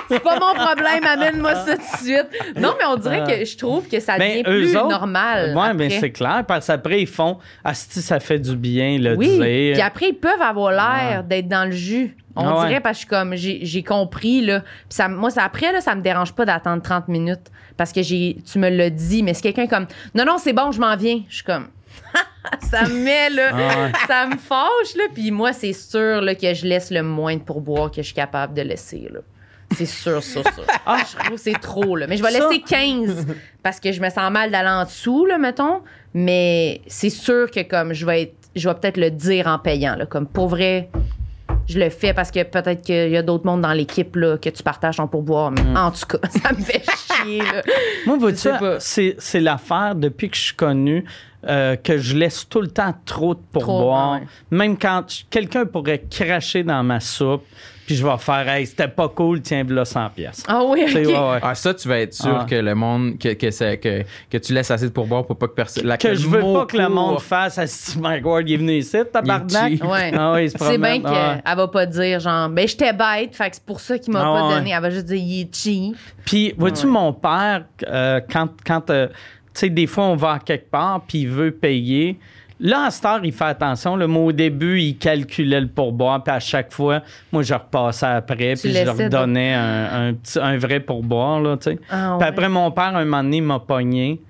C'est pas mon problème, amène-moi ça tout de suite. Non, mais on dirait que je trouve que ça devient Mais eux plus autres, normal. Ouais, mais après. c'est clair, parce qu'après, ils font, ah, si ça fait du bien, le Oui, dire. puis après, ils peuvent avoir l'air d'être dans le jus. On Ah ouais. dirait parce que je suis comme, j'ai compris, là. Puis ça, moi, ça, après, là, ça me dérange pas d'attendre 30 minutes parce que j'ai, tu me l'as dit. Mais si quelqu'un comme, non, non, c'est bon, je m'en viens, je suis comme, ça me met, là, Ah ouais. ça me fâche, là. Puis moi, c'est sûr, là, que je laisse le moins de pourboire que je suis capable de laisser, là. C'est sûr, sûr, sûr. Ah, je trouve que c'est trop, là. Mais je vais Ça- laisser 15 parce que je me sens mal d'aller en dessous, là, mettons. Mais c'est sûr que, comme, je vais être, je vais peut-être le dire en payant, là. Comme, pour vrai, je le fais parce que peut-être qu'il y a d'autres mondes dans l'équipe, là, que tu partages ton pourboire. Mais Mm. en tout cas, ça me fait chier, là. Moi, vois-tu, c'est, c'est l'affaire depuis que je suis connu euh, que je laisse tout le temps trop de pourboire. ouais. Même quand quelqu'un pourrait cracher dans ma soupe, puis je vais faire, hey, c'était pas cool, tiens, là 100 pièces. Ah oui, OK. C'est- ouais, ouais. Ah, ça, tu vas être sûr Ah. que le monde, que, que, ça- que, que tu laisses assez de pourboire pour pas que personne. Que je veux pas que le monde fasse, ah, si Mike Ward il est venu ici, tabarnak. Ouais. Ah oui, C'est bien promène. qu'elle Ah va pas dire, genre, ben, j'étais bête, fait que c'est pour ça qu'il m'a Ah pas ouais. donné. Elle va juste dire, il est cheap. Puis, vois-tu, Ouais. mon père, euh, quand, quand euh, tu sais, des fois, on va à quelque part, puis il veut payer. Là, à cette heure, il fait attention. Le mot au début, il calculait le pourboire, puis à chaque fois, moi, je repassais après, puis je leur donnais un, un, petit, un vrai pourboire, là, tu sais. Ah, Puis après, mon père, un moment donné, il m'a pogné.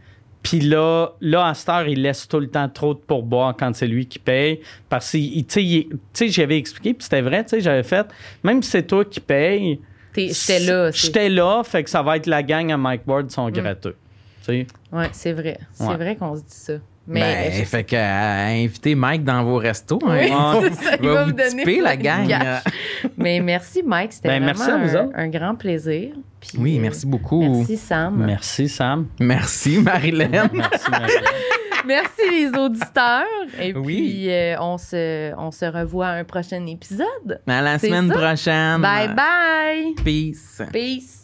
Puis là, là, à cette heure, il laisse tout le temps trop de pourboire quand c'est lui qui paye. Parce que, tu sais, j'avais expliqué, puis c'était vrai, tu sais, j'avais fait, même si c'est toi qui paye, J'étais là. c'est- J'étais là, fait que ça va être la gang à Mike Ward sont gratteux. Tu sais? Ouais, c'est vrai. C'est Ouais. vrai qu'on se dit ça. Mais Ben, je- fait que euh, invitez Mike dans vos restos. Oui, hein. c'est ça, il va va vous vous donner tiper, la gang. Mais merci, Mike. C'était Ben, vraiment merci à vous un, grand plaisir. Puis, Oui, euh, merci beaucoup. Merci, Sam. Merci, Sam. Merci, Marilyn. Merci, Marie. Merci, les auditeurs. Et Oui. puis, euh, on, se, on se revoit à un prochain épisode. À la semaine ça. prochaine. Bye bye. Peace. Peace.